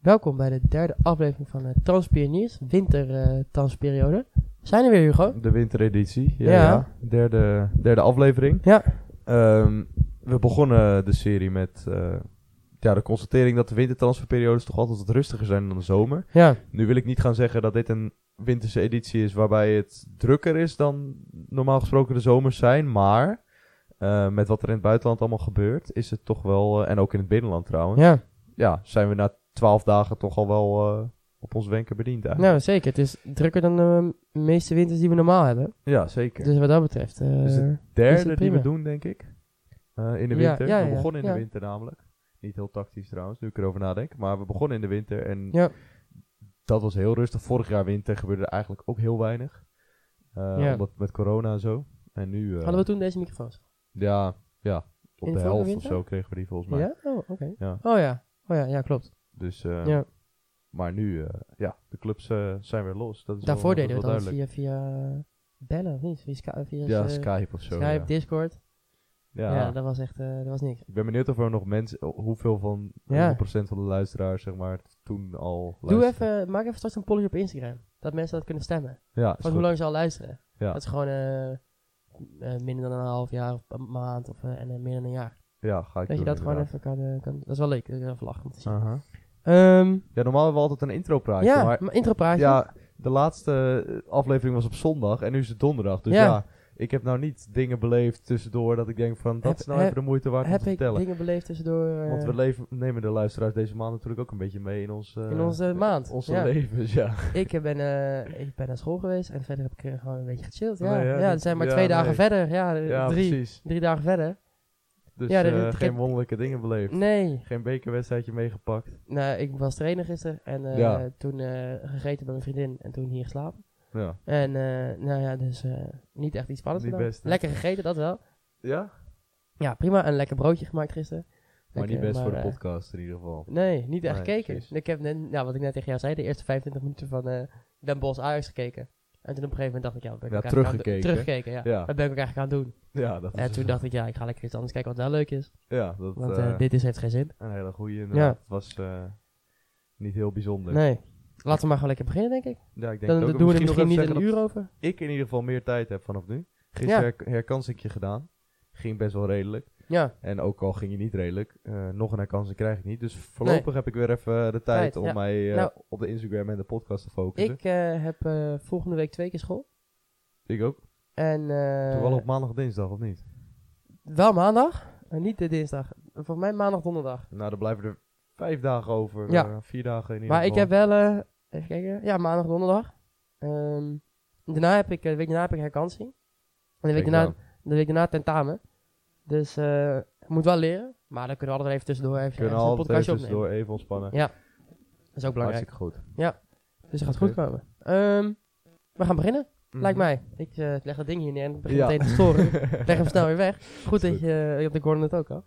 Welkom bij de derde aflevering van uh, Transpioniers, wintertransperiode. zijn er weer, Hugo? De wintereditie, ja. Ja. ja. Derde, derde aflevering. Ja. Ehm, we begonnen de serie met eh, ja, de constatering dat de wintertransferperiodes toch altijd wat rustiger zijn dan de zomer. Ja, Nu wil ik niet gaan zeggen dat dit een winterse editie is waarbij het drukker is dan normaal gesproken de zomers zijn. Maar eh, met wat er in het buitenland allemaal gebeurt, is het toch wel, eh, en ook in het binnenland trouwens, ja. ja, zijn we na twaalf dagen toch al wel eh, op ons wenken bediend eigenlijk. Nou, zeker. Het is drukker dan de meeste winters die we normaal hebben. Ja, zeker. Dus wat dat betreft... eh, Dus het derde het die we doen, denk ik. Eh, in de winter. ja, we begonnen in de winter namelijk. Niet heel tactisch trouwens, nu ik erover nadenk. Maar we begonnen in de winter en Ja. dat was heel rustig. Vorig jaar winter gebeurde er eigenlijk ook heel weinig. Eh, Ja. Omdat met corona en zo. En nu, eh, Hadden we toen deze microfoons? ja, ja, op In de helft of zo kregen we die volgens mij. Ja? Oh, oké. Ja. Oh ja. Oh ja, ja, klopt. Dus, eh, ja. maar nu, eh, ja, de clubs eh, zijn weer los. Dat is Daarvoor wel, deden we dat het al via, via bellen, of niet? Via, Sky- via Ja, eh, Skype of zo. Skype, ja. Discord. Ja. Ja. dat was echt, eh, dat was niks. Ik ben benieuwd of er nog mensen, hoeveel van Ja. 100% van de luisteraars, zeg maar, toen al Doe even, maak even straks een polletje op Instagram. Dat mensen dat kunnen stemmen. Ja, Van hoe lang ze al luisteren. Ja. Dat is gewoon eh, eh, minder dan een half jaar of een maand of eh, en eh, meer dan een jaar. Ja, ga ik Dat je dat gewoon even kan, eh, kan. Dat is wel leuk. Dat is even lachen om te zien. Ehm, Ja, normaal hebben we altijd een intro praatje, ja, maar maar ja, de laatste eh, aflevering was op zondag en nu is het donderdag. Dus Ja. ja. ik heb nou niet dingen beleefd tussendoor dat ik denk van, dat Heb- is nou heb- even de moeite waard om Heb te ik vertellen. dingen beleefd tussendoor eh, Want we leven, nemen de luisteraars deze maand natuurlijk ook een beetje mee in ons, eh, in onze maand? onze ja. levens, ja. Ik ben, eh, ik ben naar school geweest en verder heb ik eh, gewoon een beetje gechilled. Ja, Nee, ja, zijn maar twee dagen nee. verder. Ja, eh, Ja, drie, precies. drie dagen verder. Dus Ja, de- geen wonderlijke dingen beleefd. Nee, Geen bekerwedstrijdje meegepakt. nou, ik was trainer gisteren en eh, Ja. toen eh, gegeten bij mijn vriendin en toen hier geslapen. Ja. En nou ja, dus niet echt iets spannends best? Lekker gegeten, dat wel. Ja? Ja, prima. Een lekker broodje gemaakt gisteren. Maar niet best voor de podcast in ieder geval. Nee, niet echt Nee, gekeken. precies. Ik heb net, ja, wat ik net tegen jou zei, de eerste 25 minuten van Den Bosch Ajax gekeken. En toen op een gegeven moment dacht ik, ja, ben ik Ja, teruggekeken. Teruggekeken, ja. Ja. Wat ben ik ook eigenlijk aan het doen? Ja, dat En toen dacht ik, ja, ik ga lekker iets anders kijken wat wel leuk is. Ja, dat Want eh, eh, dit is, heeft geen zin. een hele goede inderdaad. Het was eh, niet heel bijzonder. Nee. Laten we maar gewoon lekker beginnen, denk ik. Ja, ik denk Dan doen we er Misschien niet een uur over. ik in ieder geval meer tijd heb vanaf nu. Gisteren her- herkansingje gedaan. Ging best wel redelijk. Ja, En ook al ging je niet redelijk, eh, nog een herkansing krijg ik niet. Dus voorlopig heb ik weer even de tijd, om ja. mij eh, Nou, op de Instagram en de podcast te focussen. ik eh, heb volgende week twee keer school. Ik ook. En Toevallig op maandag of dinsdag, of niet? wel maandag, en niet de dinsdag. Volgens mij maandag, donderdag. Nou, dan blijven er vijf dagen over. Ja. vier dagen in ieder Maar ik geval. heb wel, even kijken, ja, maandag, donderdag. Ehm, daarna heb ik, de week daarna heb ik herkansing. En de week daarna, de week daarna tentamen. Dus ik moet wel leren. Maar dan kunnen we altijd even tussendoor even, kunnen een even opnemen. tussendoor even ontspannen. Ja, dat is ook belangrijk. Hartstikke goed. Dus het gaat goed komen. Ehm, we gaan beginnen, lijkt Mhm. mij. Ik eh, leg dat ding hier neer en begin Ja. meteen te storen. leg hem snel weer weg. Goed dat je, uh, ik hoorde het ook al.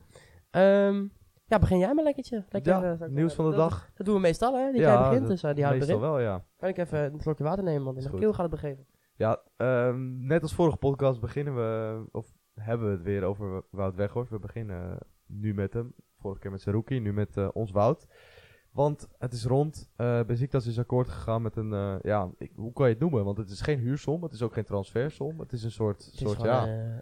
Ehm, ja, begin jij maar lekkertje. Lekker, Ja, nieuws van de dat- dag. Dat doen we meestal, hè? Die Ja, jij begint, dus die houden we Meestal erin. wel, ja. Kan ik even een slokje water nemen, want in mijn goed. keel gaat het begeven. Ja, ehm, net als vorige podcast beginnen we, of hebben we het weer over Wout Weghorst. We beginnen nu met hem. Vorige keer met zijn rookie, nu met eh, ons Wout. Want het is rond. Besiktas is akkoord gegaan met een, eh, ja, ik- hoe kan je het noemen? Want het is geen huursom, het is ook geen transfersom. Het is een soort, Het is soort gewoon ja,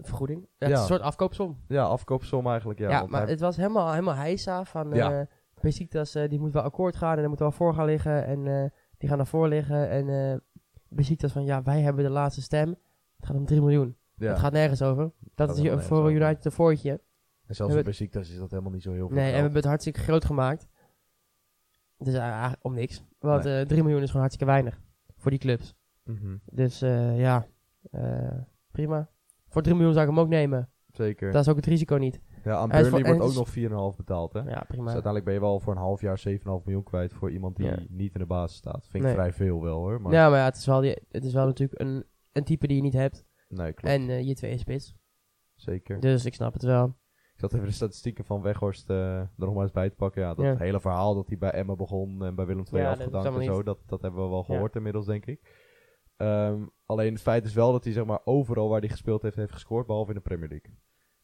vergoeding. Ja, Het is een soort afkoopsom. ja, afkoopsom eigenlijk. Ja, Ja, maar hij- het was helemaal, helemaal heisa van... Ja. Besiktas, die moet wel akkoord gaan en dan moet wel voor gaan liggen. En die gaan ervoor liggen. En Besiktas van, ja, wij hebben de laatste stem. Het gaat om 3 miljoen. Ja. Het gaat nergens over. Dat Gaat is voor over. United een voortje. En zelfs bij Besiktas is dat helemaal niet zo heel veel Nee, en we hebben het hartstikke groot gemaakt. Dus eh, eigenlijk om niks. Want Nee. eh 3 miljoen is gewoon hartstikke weinig. Voor die clubs. Mhm, Dus eh, ja, eh, prima. Voor 3 miljoen zou ik hem ook nemen. Zeker. Dat is ook het risico niet. ja, aan Burnley wordt ook het nog 4,5 betaald, hè? Ja, Dus prima. uiteindelijk ben je wel voor een half jaar 7,5 miljoen kwijt voor iemand die Ja. niet in de basis staat. Vind ik Nee. vrij veel wel hoor. Maar Ja, maar ja, het is wel, die, het is wel natuurlijk een, een type die je niet hebt. Nee, klopt. En eh, je twee spits. Zeker. Dus ik snap het wel. Ik zat even de statistieken van Weghorst eh, er nog maar eens bij te pakken. Ja, dat Ja. hele verhaal dat hij bij Emma begon en bij Willem II Ja, afgedankt en zo, niet- dat, dat hebben we wel gehoord inmiddels, denk ik. Ehm, alleen het feit is wel dat hij zeg maar, overal waar hij gespeeld heeft, heeft gescoord, behalve in de Premier League.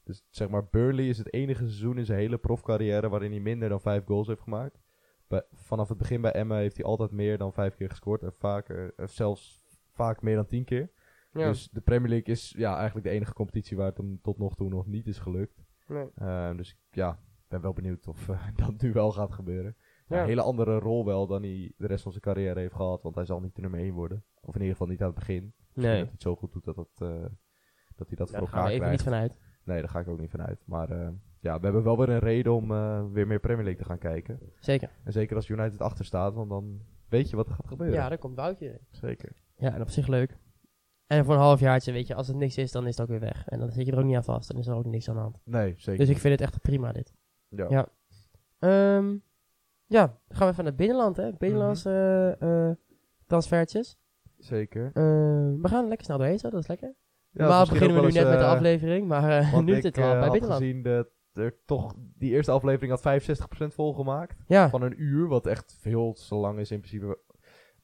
Dus zeg maar, Burnley is het enige seizoen in zijn hele profcarrière waarin hij minder dan vijf goals heeft gemaakt. bij- vanaf het begin bij Emmen heeft hij altijd meer dan vijf keer gescoord. En vaker, zelfs vaak meer dan tien keer. Ja. Dus de Premier League is ja, eigenlijk de enige competitie waar het hem tot nog toe nog niet is gelukt. Nee. Eh, dus ja, ik ben wel benieuwd of eh, dat nu wel gaat gebeuren. Ja. Een hele andere rol wel dan hij de rest van zijn carrière heeft gehad. Want hij zal niet de nummer 1 worden. Of in ieder geval niet aan het begin. Misschien Nee. dat hij het zo goed doet dat, het, eh, dat hij dat Daar voor gaan we elkaar even niet krijgt. vanuit. Nee, daar ga ik ook niet vanuit. Maar eh, ja, we hebben wel weer een reden om weer meer Premier League te gaan kijken. Zeker. En zeker als United achter staat, want dan weet je wat er gaat gebeuren. Ja, daar komt Woutje. Zeker. Ja, en op zich leuk. En voor een halfjaartje, weet je, als het niks is, dan is het ook weer weg. En dan zit je er ook niet aan vast. Dan is er ook niks aan de hand. Nee, zeker. Dus ik vind het echt prima, dit. ja. ja. Ehm, ja, dan gaan we even naar het binnenland, hè. Binnenlandse transfertjes. zeker. Ehm, we gaan lekker snel doorheen zo, dat is lekker. Ja, Normaal beginnen we nu net met de eh, aflevering, maar nu ik is het wel eh, bij binnenland. gezien dat er toch... Die eerste aflevering had 65% volgemaakt. Ja, Van een uur, wat echt veel te lang is in principe.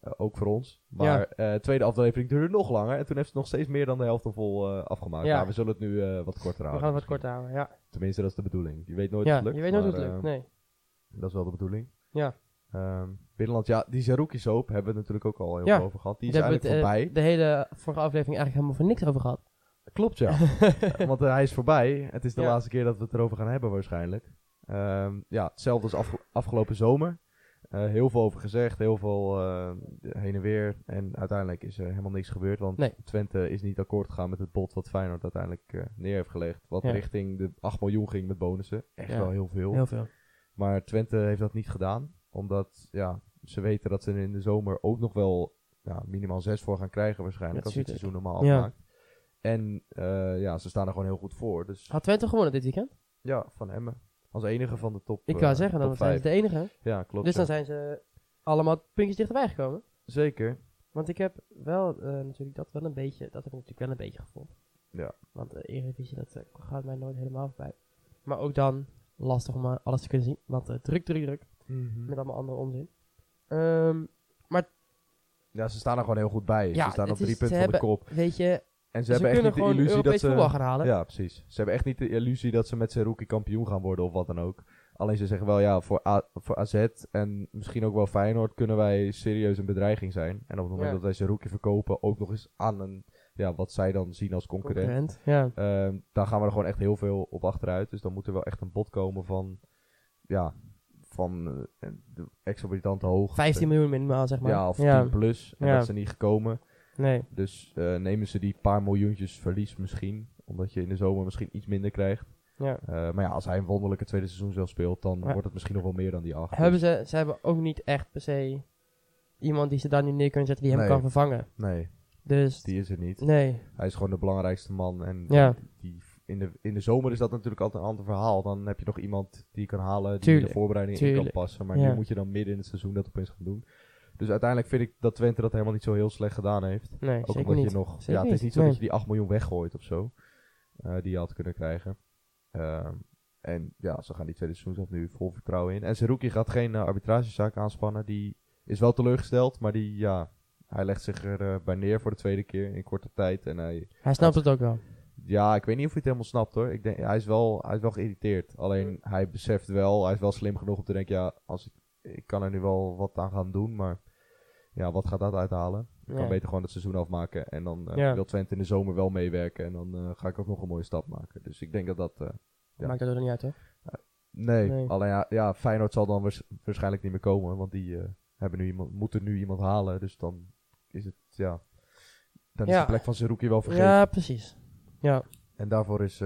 Eh, ook voor ons. Maar eh tweede aflevering duurde nog langer. En toen heeft het nog steeds meer dan de helft vol eh, afgemaakt. Ja. Maar we zullen het nu wat korter we houden. gaan het wat korter houden, ja. Tenminste, dat is de bedoeling. Je weet nooit Ja, het lukt. je weet nooit hoe het lukt, nee. Dat is wel de bedoeling. Ja. Ehm, binnenland, ja, die Zerouki soap hebben we het natuurlijk ook al heel Ja. over gehad. Die is Daar eigenlijk we het, voorbij. de hele vorige aflevering eigenlijk helemaal voor niks over gehad. Klopt, ja. Want hij is voorbij. Het is de Ja. laatste keer dat we het erover gaan hebben waarschijnlijk. Ehm, ja, hetzelfde als afge- afgelopen zomer. Eh, heel veel over gezegd, heel veel eh, heen en weer. En uiteindelijk is er helemaal niks gebeurd. Want Nee. Twente is niet akkoord gegaan met het bod wat Feyenoord uiteindelijk eh, neer heeft gelegd. Wat Ja. richting de 8 miljoen ging met bonussen. Echt Ja. wel heel veel. Heel veel. Maar Twente heeft dat niet gedaan. Omdat ja, ze weten dat ze er in de zomer ook nog wel ja, minimaal 6 voor gaan krijgen waarschijnlijk. Ja, als het seizoen normaal Ja. afmaakt. En ja, ze staan er gewoon heel goed voor. Dus Had Twente gewonnen dit weekend? ja, van Emmen. Als enige van de top Ik eh, wou zeggen, top dan zijn ze de enige. Ja, klopt. Dus ja. dan zijn ze allemaal puntjes dichterbij gekomen. Zeker. Want ik heb wel eh, natuurlijk dat wel een beetje, dat heb ik natuurlijk wel een beetje gevolgd. Ja. Want de Eredivisie, dat eh, gaat mij nooit helemaal voorbij. Maar ook dan lastig om eh, alles te kunnen zien. Want eh, druk, druk, druk. Met allemaal andere onzin. Ehm, Ja, ze staan er gewoon heel goed bij. Ja, ze staan op drie punten van de kop. weet je, En ze, ze, hebben echt kunnen niet de gewoon illusie dat ze... voetbal gaan halen. Ja, precies. Ze hebben echt niet de illusie dat ze met Zerouki kampioen gaan worden of wat dan ook. Alleen ze zeggen wel, ja, voor, A voor AZ en misschien ook wel Feyenoord kunnen wij serieus een bedreiging zijn. En op het moment Ja. dat wij Zerouki verkopen, ook nog eens aan een, ja, wat zij dan zien als concurrent. Concurrent, Ja. Ehm, dan gaan we er gewoon echt heel veel op achteruit. Dus dan moet er wel echt een bod komen van, ja, van eh, de exorbitante hoog. 15 miljoen minimaal, zeg maar. Ja, of 10 ja. plus. En Ja. dat is er niet gekomen. Nee. Dus eh, nemen ze die paar miljoentjes verlies misschien. Omdat je in de zomer misschien iets minder krijgt. Ja. Eh, maar ja, als hij een wonderlijke tweede seizoen zelf speelt, dan Ja. wordt het misschien nog wel meer dan die acht. Hebben Dus- ze, ze hebben ook niet echt per se iemand die ze daar nu neer kunnen zetten die hem Nee. kan vervangen. Nee, Dus, die is er niet. nee. Hij is gewoon de belangrijkste man. En Ja. die, in, de, in de zomer is dat natuurlijk altijd een ander verhaal. Dan heb je nog iemand die je kan halen, die in de voorbereiding in kan passen. Maar Ja. nu moet je dan midden in het seizoen dat opeens gaan doen. Dus uiteindelijk vind ik dat Twente dat helemaal niet zo heel slecht gedaan heeft. Nee, Ook zeker omdat niet. je nog... Zeker ja, het is niet zo nee. dat je die 8 miljoen weggooit of zo. eh, die je had kunnen krijgen. Ehm, en ja, ze gaan die tweede seizoen zelf nu vol vertrouwen in. En Zerouki gaat geen eh, arbitragezaak aanspannen. Die is wel teleurgesteld, maar die, ja... Hij legt zich er eh, bij neer voor de tweede keer in korte tijd. En hij, Hij snapt het ook wel. ja, ik weet niet of hij het helemaal snapt hoor. Ik denk, hij, is wel, hij is wel geïrriteerd. Alleen hij beseft wel, hij is wel slim genoeg om te denken, ja, als ik, ik kan er nu wel wat aan gaan doen, maar ja, wat gaat dat uithalen? Ik kan Ja. beter gewoon het seizoen afmaken en dan Ja. wil Twente in de zomer wel meewerken en dan eh, ga ik ook nog een mooie stap maken. Dus ik denk dat dat, eh, Ja. Maakt dat er niet uit, hoor. nee, Nee. alleen ja, ja, Feyenoord zal dan waars- waarschijnlijk niet meer komen, want die hebben nu iemand, moeten nu iemand halen, dus dan is het, ja, dan is de plek van Zerouki wel vergeten. Ja, precies. Ja. En daarvoor is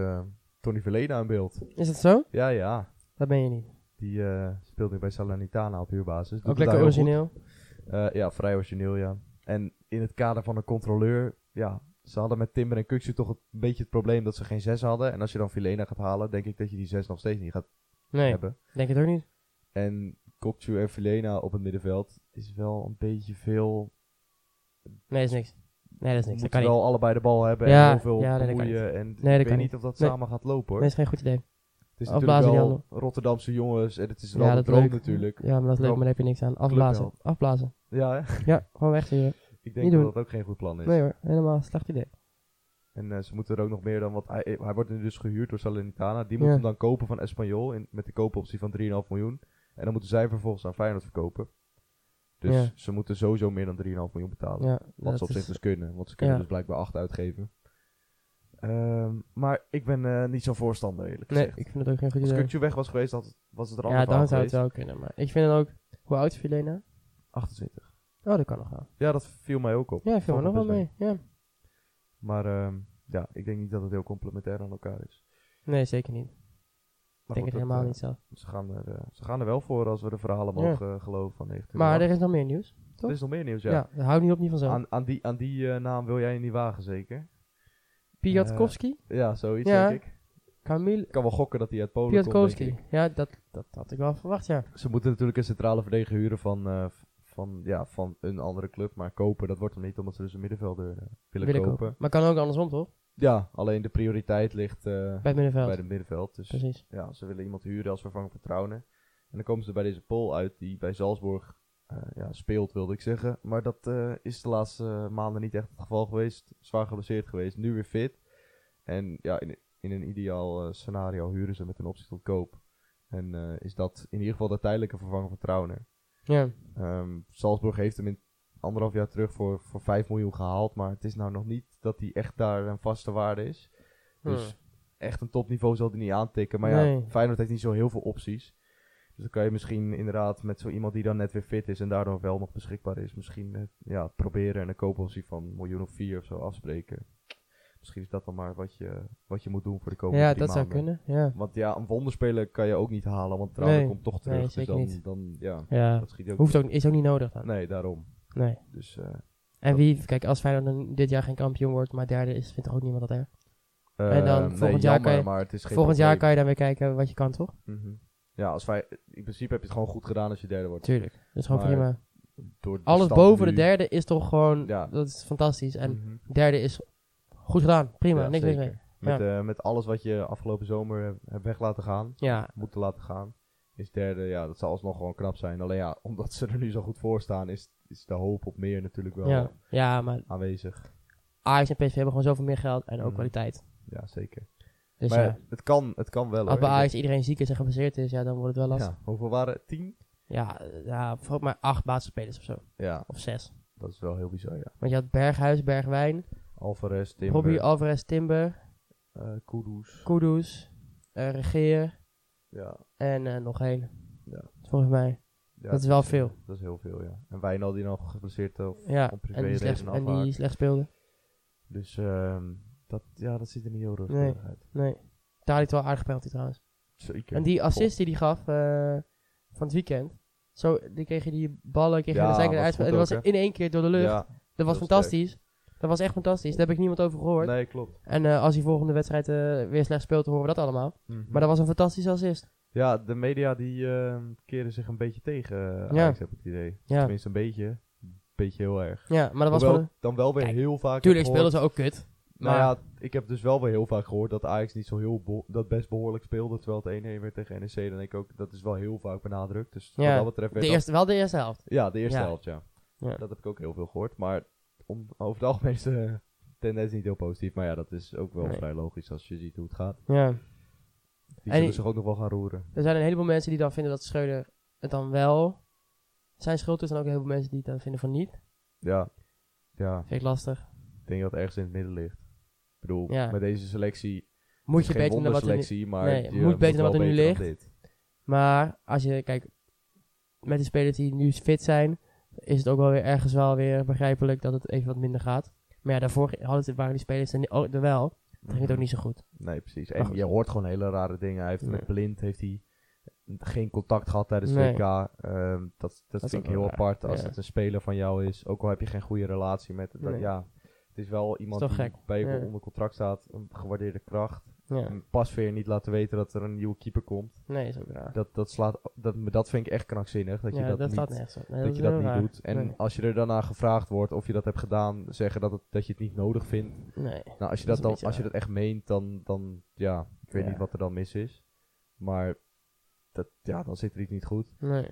Tony Verleden aan beeld. Is het zo? Ja, ja. Dat ben je niet. Die speelt nu bij Salernitana op huurbasis. Doet Ook lekker origineel. goed. Eh, ja, vrij origineel, ja. En in het kader van een controleur, ja, ze hadden met Timber en Kuksu toch een beetje het probleem dat ze geen zes hadden. En als je dan Filena gaat halen, denk ik dat je die zes nog steeds niet gaat Nee, hebben. denk het ook niet. En Kokcu en Filena op het middenveld is wel een beetje veel. Nee, dat is niks. Nee, dat is niks. Dat moeten niet. wel allebei de bal hebben Ja, en heel veel ja, nee, bemoeien. En ik weet niet. niet of dat Nee. samen gaat lopen hoor. Nee, dat is geen goed idee. Het is afblazen natuurlijk wel Rotterdamse jongens en het is Ja, wel dat droom leuk. natuurlijk. Ja, maar dat is leuk, maar daar heb je niks aan. Afblazen. Afblazen. Ja, hè? Ja, gewoon wegsturen. ik denk Niet dat doen. dat ook geen goed plan is. Nee hoor, helemaal slecht idee. En eh, ze moeten er ook nog meer dan wat. Hij, hij wordt nu dus gehuurd door Salernitana. Die Ja. moeten hem dan kopen van Espanyol in, met de koopoptie van 3,5 miljoen. En dan moeten zij vervolgens aan Feyenoord verkopen. Dus Ja. ze moeten sowieso meer dan 3,5 miljoen betalen. Ja, Wat ze op zich dus kunnen. Want ze kunnen Ja. dus blijkbaar 8 uitgeven. Ehm, maar ik ben eh, niet zo voorstander eerlijk Nee, gezegd. ik vind het ook geen goed Als idee. Kukcu weg was geweest, had, was het er Ja, anders dan aan zou het wel kunnen. Maar ik vind het ook... Hoe oud is Filena? 28. Oh, dat kan nog wel. Ja, dat viel mij ook op. Ja, viel me nog wel mee. Ja. Maar ehm, ja, ik denk niet dat het heel complementair aan elkaar is. Nee, zeker niet. Ik denk het helemaal dat, niet zelf. eh, Ze gaan, er, eh, ze gaan er wel voor als we de verhalen Ja. mogen geloven van 19. Maar er is nog meer nieuws. er is nog meer nieuws, ja. Ja, dat houdt niet op niet vanzelf. Aan, aan die, aan die naam wil jij niet wagen, zeker? Piatkowski? Ja, zoiets Ja. denk ik. Camille Ik kan wel gokken dat hij uit Polen komt, denk Piatkowski. ik. Ja, dat, dat had ik wel verwacht, ja. Ze moeten natuurlijk een centrale verdediger huren van, eh, van, ja, van een andere club. Maar kopen, dat wordt hem niet, omdat ze dus een middenvelder eh, willen Wil ik kopen. ook. Maar kan ook andersom, toch? Ja, alleen de prioriteit ligt eh, Bij het middenveld. bij het middenveld. Dus Precies. ja, ze willen iemand huren als vervanger van Trauner. En dan komen ze bij deze Pool uit die bij Salzburg eh, ja, speelt, wilde ik zeggen. Maar dat eh, is de laatste eh, maanden niet echt het geval geweest. Zwaar geblesseerd geweest, nu weer fit. En ja, in, in een ideaal eh, scenario huren ze met een optie tot koop. En eh, is dat in ieder geval de tijdelijke vervanger van Trauner. Ja. Ehm, Salzburg heeft hem in anderhalf jaar terug voor, voor 5 miljoen gehaald. Maar het is nou nog niet dat hij echt daar een vaste waarde is. Dus Hmm. echt een topniveau zal hij niet aantikken. Maar Nee. ja, Feyenoord heeft niet zo heel veel opties. Dus dan kan je misschien inderdaad met zo iemand die dan net weer fit is en daardoor wel nog beschikbaar is, misschien eh, ja, proberen en een koopoptie van een miljoen of vier of zo afspreken. Misschien is dat dan maar wat je, wat je moet doen voor de komende Ja, dat zou kunnen. Ja. Want ja, een wonderspeler kan je ook niet halen, want Trouwen Nee. komt toch Nee, terug. dus dan, niet. dan, ja, Ja. dat schiet ook Hoeft ook, is ook niet nodig dan. Nee, daarom. Nee. Dus, eh, En wie, kijk, als Feyenoord dan dit jaar geen kampioen wordt, maar derde is, vindt toch ook niemand dat erg. eh, En dan nee, volgend jaar kan je- Volgend jaar kan je dan weer kijken wat je kan, toch? Mhm. Ja, als wij, in principe heb je het gewoon goed gedaan als je derde wordt. Tuurlijk. Dat is gewoon Maar prima. Door de Alles stand boven de derde is toch gewoon, Ja. dat is fantastisch. En Mhm. derde is goed gedaan. Prima, Ja, niks zeker. mee. Met, eh, met alles wat je afgelopen zomer hebt- hebt weg laten gaan, Ja, moeten laten gaan, is derde, ja, dat zal alsnog gewoon knap zijn. Alleen ja, omdat ze er nu zo goed voor staan, is, is de hoop op meer natuurlijk wel ja. ja, maar aanwezig. Ajax en PSV hebben gewoon zoveel meer geld en ook Mhm. kwaliteit. Ja, zeker. Dus maar ja, het, kan, het kan wel als hoor. bij Ik Ajax iedereen ziek is en geblesseerd is, ja, dan wordt het wel lastig. ja, hoeveel waren het? Tien? Ja, ja, volgens mij acht basisspelers of zo. Ja, Of zes. dat is wel heel bizar, ja. Want je had Berghuis, Bergwijn, Alvarez, Timber, Robbie Alvarez, Timber, eh, Kudus. Kudus, eh Regeer Ja, en eh, nog één. Ja. Volgens mij. ja, Dat is wel veel. Dat is heel veel, ja. En Wijnal die nog geblesseerd of Ja, om privé en die, slecht, en die slecht speelde. Dus ehm, dat, ja, dat ziet er niet heel rustig Nee. uit. Nee. Daar had hij wel aardig penalty trouwens. Zeker. En die assist die hij gaf eh, van het weekend. Zo, die kreeg je die ballen, kreeg je Ja, de zijkant uit. En dat was in één keer door de lucht. Ja, dat was fantastisch. Dat was echt fantastisch. Daar heb ik niemand over gehoord. nee, klopt. En eh, als hij volgende wedstrijd eh, weer slecht speelt, horen we dat allemaal. Mhm. Maar dat was een fantastische assist. Ja, de media die ehm, keren zich een beetje tegen Ja. Ajax, heb ik het idee. Ja. Tenminste een beetje. Een beetje heel erg. Ja, maar dat was Hoewel ik dan wel weer Kijk, heel vaak Tuurlijk speelden ze ook kut. Nou maar- ja, ik heb dus wel weer heel vaak gehoord dat Ajax niet zo heel dat best behoorlijk speelde, terwijl het 1-1 werd tegen NEC. Dan denk ik ook, dat is wel heel vaak benadrukt. Dus Ja, wat dat betreft De dat- eerste, wel de eerste helft. Ja, de eerste Ja. helft, ja. Ja. Dat heb ik ook heel veel gehoord. Maar om, over het algemeen is de tendens niet heel positief. Maar ja, dat is ook wel Nee. vrij logisch als je ziet hoe het gaat. Ja. Die En zullen zich ook nog wel gaan roeren. Er zijn een heleboel mensen die dan vinden dat Schreuder het dan wel zijn schuld is. En ook een heleboel mensen die het dan vinden van niet. Ja, ja Vind ik lastig. ik denk dat het ergens in het midden ligt. Bedoel, Ja. met deze selectie... Moet je beter dan wat er nu... maar Nee, je moet beter dan wat er nu ligt. Maar als je, kijk, met de spelers die nu fit zijn, is het ook wel weer ergens wel weer begrijpelijk dat het even wat minder gaat. Maar ja, daarvoor hadden het, waren die spelers er, er wel. Dan ging het ook niet zo goed. Nee, precies. En je hoort gewoon hele rare dingen. Hij heeft Nee. met Blind heeft hij geen contact gehad tijdens Nee. WK. Ehm, dat dat is vind ik heel apart als ja. het een speler van jou is. Ook al heb je geen goede relatie met het. dat- Nee. Ja, het is wel iemand die gek. bij je onder contract staat. Een gewaardeerde kracht. Ja. En pas weer niet laten weten dat er een nieuwe keeper komt. Nee, is ook raar. Dat, dat, slaat, dat, dat vind ik echt krankzinnig. Dat je dat, dat niet. Nee, dat is je dat niet doet. En Nee. als je er daarna gevraagd wordt of je dat hebt gedaan, zeggen dat, het, dat je het niet nodig vindt. Nee. Nou, als je Dat dat, dan, als je dat echt meent, dan, dan ja, ik weet Ja. niet wat er dan mis is. Maar dat, ja, dan zit er iets niet goed. Nee.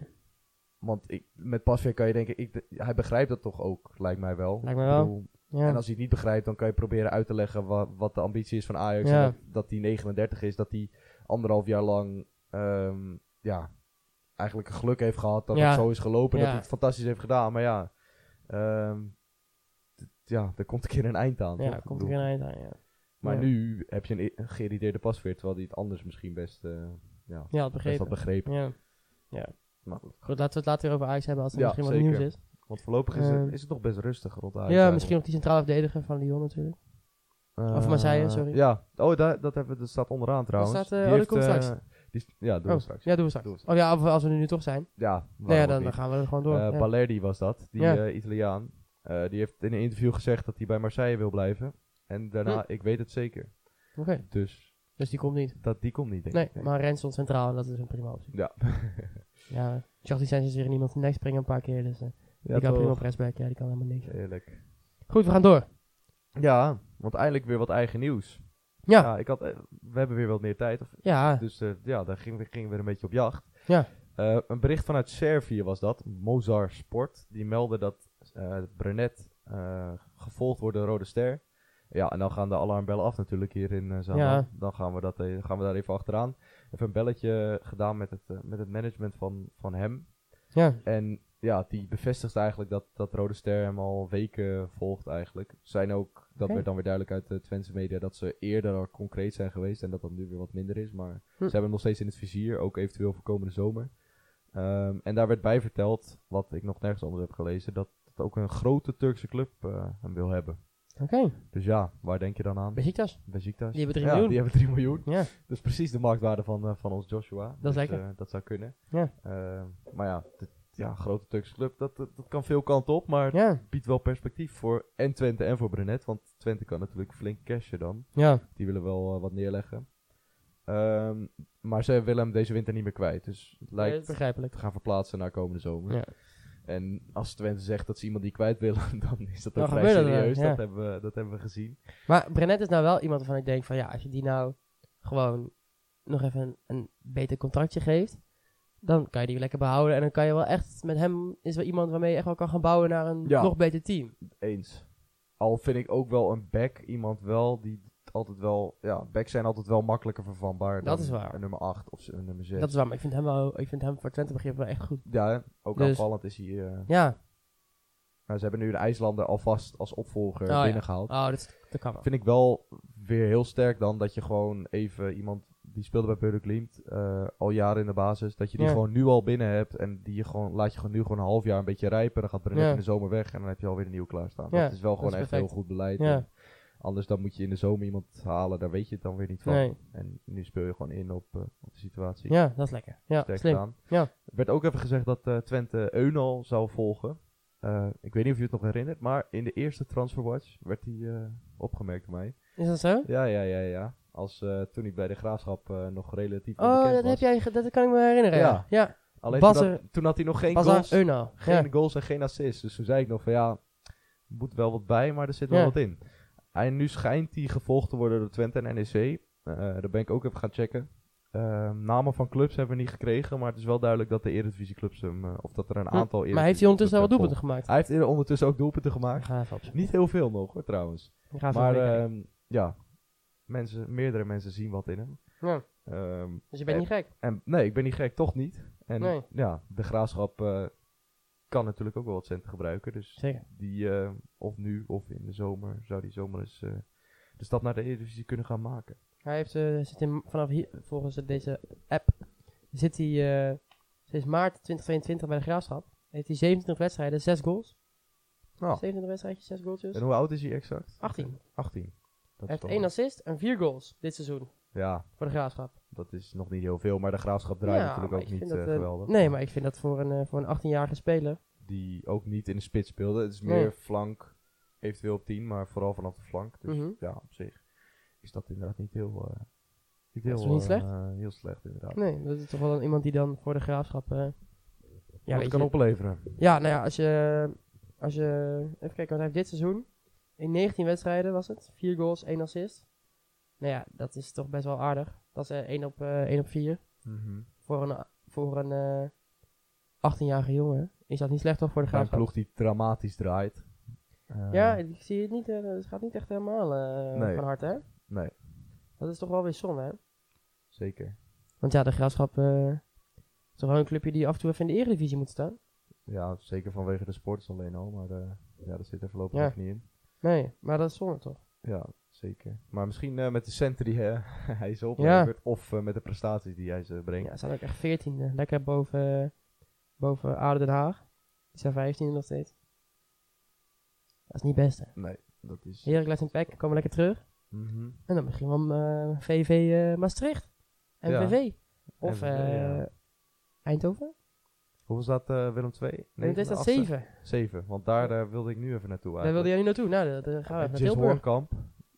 Want ik, met Pasveer kan je denken, ik, hij begrijpt dat toch ook, lijkt mij wel. Lijkt mij wel. bedoel, Ja. En als hij het niet begrijpt, dan kan je proberen uit te leggen wa- wat de ambitie is van Ajax. Ja. En dat, hij 39 is, dat hij anderhalf jaar lang, ehm, ja, eigenlijk geluk heeft gehad dat Ja. het zo is gelopen. en. Dat hij het fantastisch heeft gedaan. Maar ja, d- ja er komt een keer een eind aan. Ja? Ik komt er bedoel, geen eind aan, ja. Maar nu heb je een, een geïrriteerde pasveer, terwijl hij het anders misschien best, eh ja, Ja, best begrepen. had begrepen. Ja. ja. Maar goed. Goed, laten we het later over Ajax hebben als er misschien wat zeker. nieuws is. Want voorlopig is, het, Ehm, is het nog best rustig rond Ajax ja, misschien nog die centrale verdediger van Lyon natuurlijk. Of Eh, Marseille, sorry. Ja, oh, daar, dat, hebben we, dat staat onderaan trouwens. staat, eh, Die oh, dat heeft, komt eh, straks. die is- ja, doen Oh, we straks. Ja, doen we straks. Doen we Oh ja, of als we nu toch zijn. Ja, Nou ja, waarom dan, ook dan niet. gaan we er gewoon door. Eh, ja. Balerdi was dat, die Ja. eh, Italiaan. Eh, die heeft in een interview gezegd dat hij bij Marseille wil blijven. En daarna, ik weet het zeker. Oké, Dus dus die komt niet. dat, die komt niet, denk Nee, ik. maar Rens stond centraal en dat is een prima optie. Ja. Ja, Jachty zijn ze weer iemand in de nek springen een paar keer. Dus eh, ja, die kan prima op rechtsback. Ja, die kan helemaal niks. Heerlijk. Goed, we gaan door. Ja, want eindelijk weer wat eigen nieuws. Ja, ik had, eh, we hebben weer wat meer tijd. Of, ja, dus eh, ja, daar gingen we, gingen we weer een beetje op jacht. Ja. Eh, een bericht vanuit Servië was dat. Mozar Sport. Die meldde dat eh Brenet gevolgd wordt door Rode Ster. Ja, en dan gaan de alarmbellen af natuurlijk hier in. Ja. Dan gaan we, dat, gaan we daar even achteraan. Even een belletje gedaan met het, met het management van, van hem. ja. En ja, die bevestigt eigenlijk dat, dat Rode Ster hem al weken volgt eigenlijk. Zijn ook, dat werd dan weer duidelijk uit de Twentse media, dat ze eerder al concreet zijn geweest en dat dat nu weer wat minder is. Maar Hm. ze hebben hem nog steeds in het vizier, ook eventueel voor komende zomer. Ehm, en daar werd bij verteld, wat ik nog nergens anders heb gelezen, dat, dat ook een grote Turkse club eh, hem wil hebben. Oké, Dus ja, waar denk je dan aan? Besiktas. Besiktas. Die hebben 3 ja, miljoen. die hebben 3 miljoen. Ja, Dat is precies de marktwaarde van, eh, van ons Joshua. Dat is Dus, lekker. eh, dat zou kunnen. Ja. Eh, maar ja, ja, grote Turkse club, dat, dat, dat kan veel kanten op. Maar ja, biedt wel perspectief voor en Twente en voor Brenet. Want Twente kan natuurlijk flink cashen dan. ja. Die willen wel eh, wat neerleggen. Ehm, maar ze willen hem deze winter niet meer kwijt. Dus het lijkt begrijpelijk. te gaan verplaatsen naar komende zomer. Ja. En als Twente zegt dat ze iemand die kwijt willen, dan is dat ook vrij het serieus. ja. Dat, hebben we, dat hebben we gezien. Maar Brenet is nou wel iemand waarvan ik denk van ja, als je die nou gewoon nog even een, een beter contractje geeft, dan kan je die lekker behouden. En dan kan je wel echt, met hem is wel iemand waarmee je echt wel kan gaan bouwen naar een Ja. nog beter team. Eens. Al vind ik ook wel een back iemand wel die altijd wel... Ja, backs zijn altijd wel makkelijker vervanbaar Dat dan is waar. een nummer 8 of een nummer 6. Dat is waar, maar ik vind hem wel, ik vind hem voor Twente begrip wel echt goed. Ja, ook Dus- aanvallend is hij... eh, Ja, nou, ze hebben nu een IJslander alvast als opvolger Oh, ja. binnengehaald. oh, dat, kan wel. Vind ik wel weer heel sterk dan dat je gewoon even iemand die speelde bij Beude Glimt eh, al jaren in de basis, dat je die Ja. gewoon nu al binnen hebt en die je gewoon laat je gewoon nu gewoon een half jaar een beetje rijpen, dan gaat Brenet Ja. in de zomer weg en dan heb je alweer een nieuw klaarstaan. Ja, dat is wel gewoon echt perfect. heel goed beleid. En anders dan moet je in de zomer iemand halen, daar weet je het dan weer niet van. Nee. En nu speel je gewoon in op, eh, op de situatie. Ja, dat is lekker. Ja, Sterk slim. Ja. Er werd ook even gezegd dat eh, Twente Eunal zou volgen. Ik weet niet of je het nog herinnert, maar in de eerste Transferwatch werd hij opgemerkt door mij. Is dat zo? Ja, ja, ja, ja. Als, eh, toen hij bij de Graafschap eh, nog relatief Oh, dat, was. heb jij, dat kan ik me herinneren. Ja, Ja. Alleen Bas toen, had, toen had hij nog geen, goals, geen Ja. goals en geen assists. Dus toen zei ik nog van ja, er moet wel wat bij, maar er zit wel Ja. wat in. En nu schijnt hij gevolgd te worden door Twente en NEC. Eh daar ben ik ook even gaan checken. Ehm, namen van clubs hebben we niet gekregen, maar het is wel duidelijk dat de Eredivisieclubs hem, eh, of dat er een Hm. aantal Maar heeft hij ondertussen al wat doelpunten hem gemaakt? Hij heeft er ondertussen ook doelpunten gemaakt. Niet heel veel nog hoor, trouwens. Maar ehm, ja, mensen, meerdere mensen zien wat in hem. Ja. Ehm, Dus je bent niet gek. en nee, ik ben niet gek, toch niet. En Nee. ja, de graafschap eh, kan natuurlijk ook wel wat centen gebruiken. Dus Zeker. die, eh, of nu of in de zomer, zou die zomer eens eh, de stap naar de Eredivisie kunnen gaan maken. Hij heeft, eh, zit in, vanaf hier, volgens deze app, zit hij eh, sinds maart 2022 bij de Graafschap. Heeft hij 27 wedstrijden, 6 goals. Nou, 27 wedstrijdjes, 6 goaltjes. en hoe oud is hij exact? 18. 18. Hij heeft 1 wel- assist en 4 goals dit seizoen Ja, voor de Graafschap. dat is nog niet heel veel, maar de graafschap draait Ja, natuurlijk ook niet dat, eh, eh, geweldig. Nee, maar ik vind dat voor een, eh, voor een 18-jarige speler. Die ook niet in de spits speelde. Het is meer Nee. flank, eventueel op 10, maar vooral vanaf de flank. Dus Mhm. ja, op zich is dat inderdaad niet heel, niet Dat heel, is niet slecht. heel slecht inderdaad. Nee, dat is toch wel een- iemand die dan voor de Graafschap... ja, Wat kan je, opleveren. Ja, nou ja, als je, als je... Even kijken, want hij heeft dit seizoen... In 19 wedstrijden was het. 4 goals, 1 assist. Nou ja, dat is toch best wel aardig. Dat is eh, 1 op, eh 1 op 4. Mhm. Voor een, voor een eh 18-jarige jongen. Is dat niet slecht toch voor de Bij een Graafschap? ploeg die dramatisch draait. Eh, Ja, ik zie het niet. eh, het gaat niet echt helemaal eh, Nee. van harte, hè? Nee, Dat is toch wel weer zonde, hè? zeker. Want ja, de Graafschap... eh, toch wel een clubje die af en toe even in de Eredivisie moet staan? Ja, zeker vanwege de sports alleen al, maar eh, ja, dat zit er voorlopig Ja. nog niet in. Nee, maar dat is zonde toch? Ja, zeker. Maar misschien eh, met de centen die eh, hij ze oplevert, of eh, met de prestaties die hij ze brengt. Ja, ze staan ook echt veertiende. Lekker boven, boven Aarde Den Haag. Die zijn vijftiende nog steeds. Dat is niet best, hè. Nee, dat is... Heracles en PEC komen lekker terug. Mhm. En dan misschien wel VV Maastricht. MVV. Of ja. Eindhoven. Hoeveel staat eh, Willem 2? Nee, het is dat zeven. 7, want daar eh, wilde ik nu even naartoe Daar wilde eigenlijk. jij nu naartoe. Nou, dan- dan gaan we even naar Tilburg. Hoornkamp,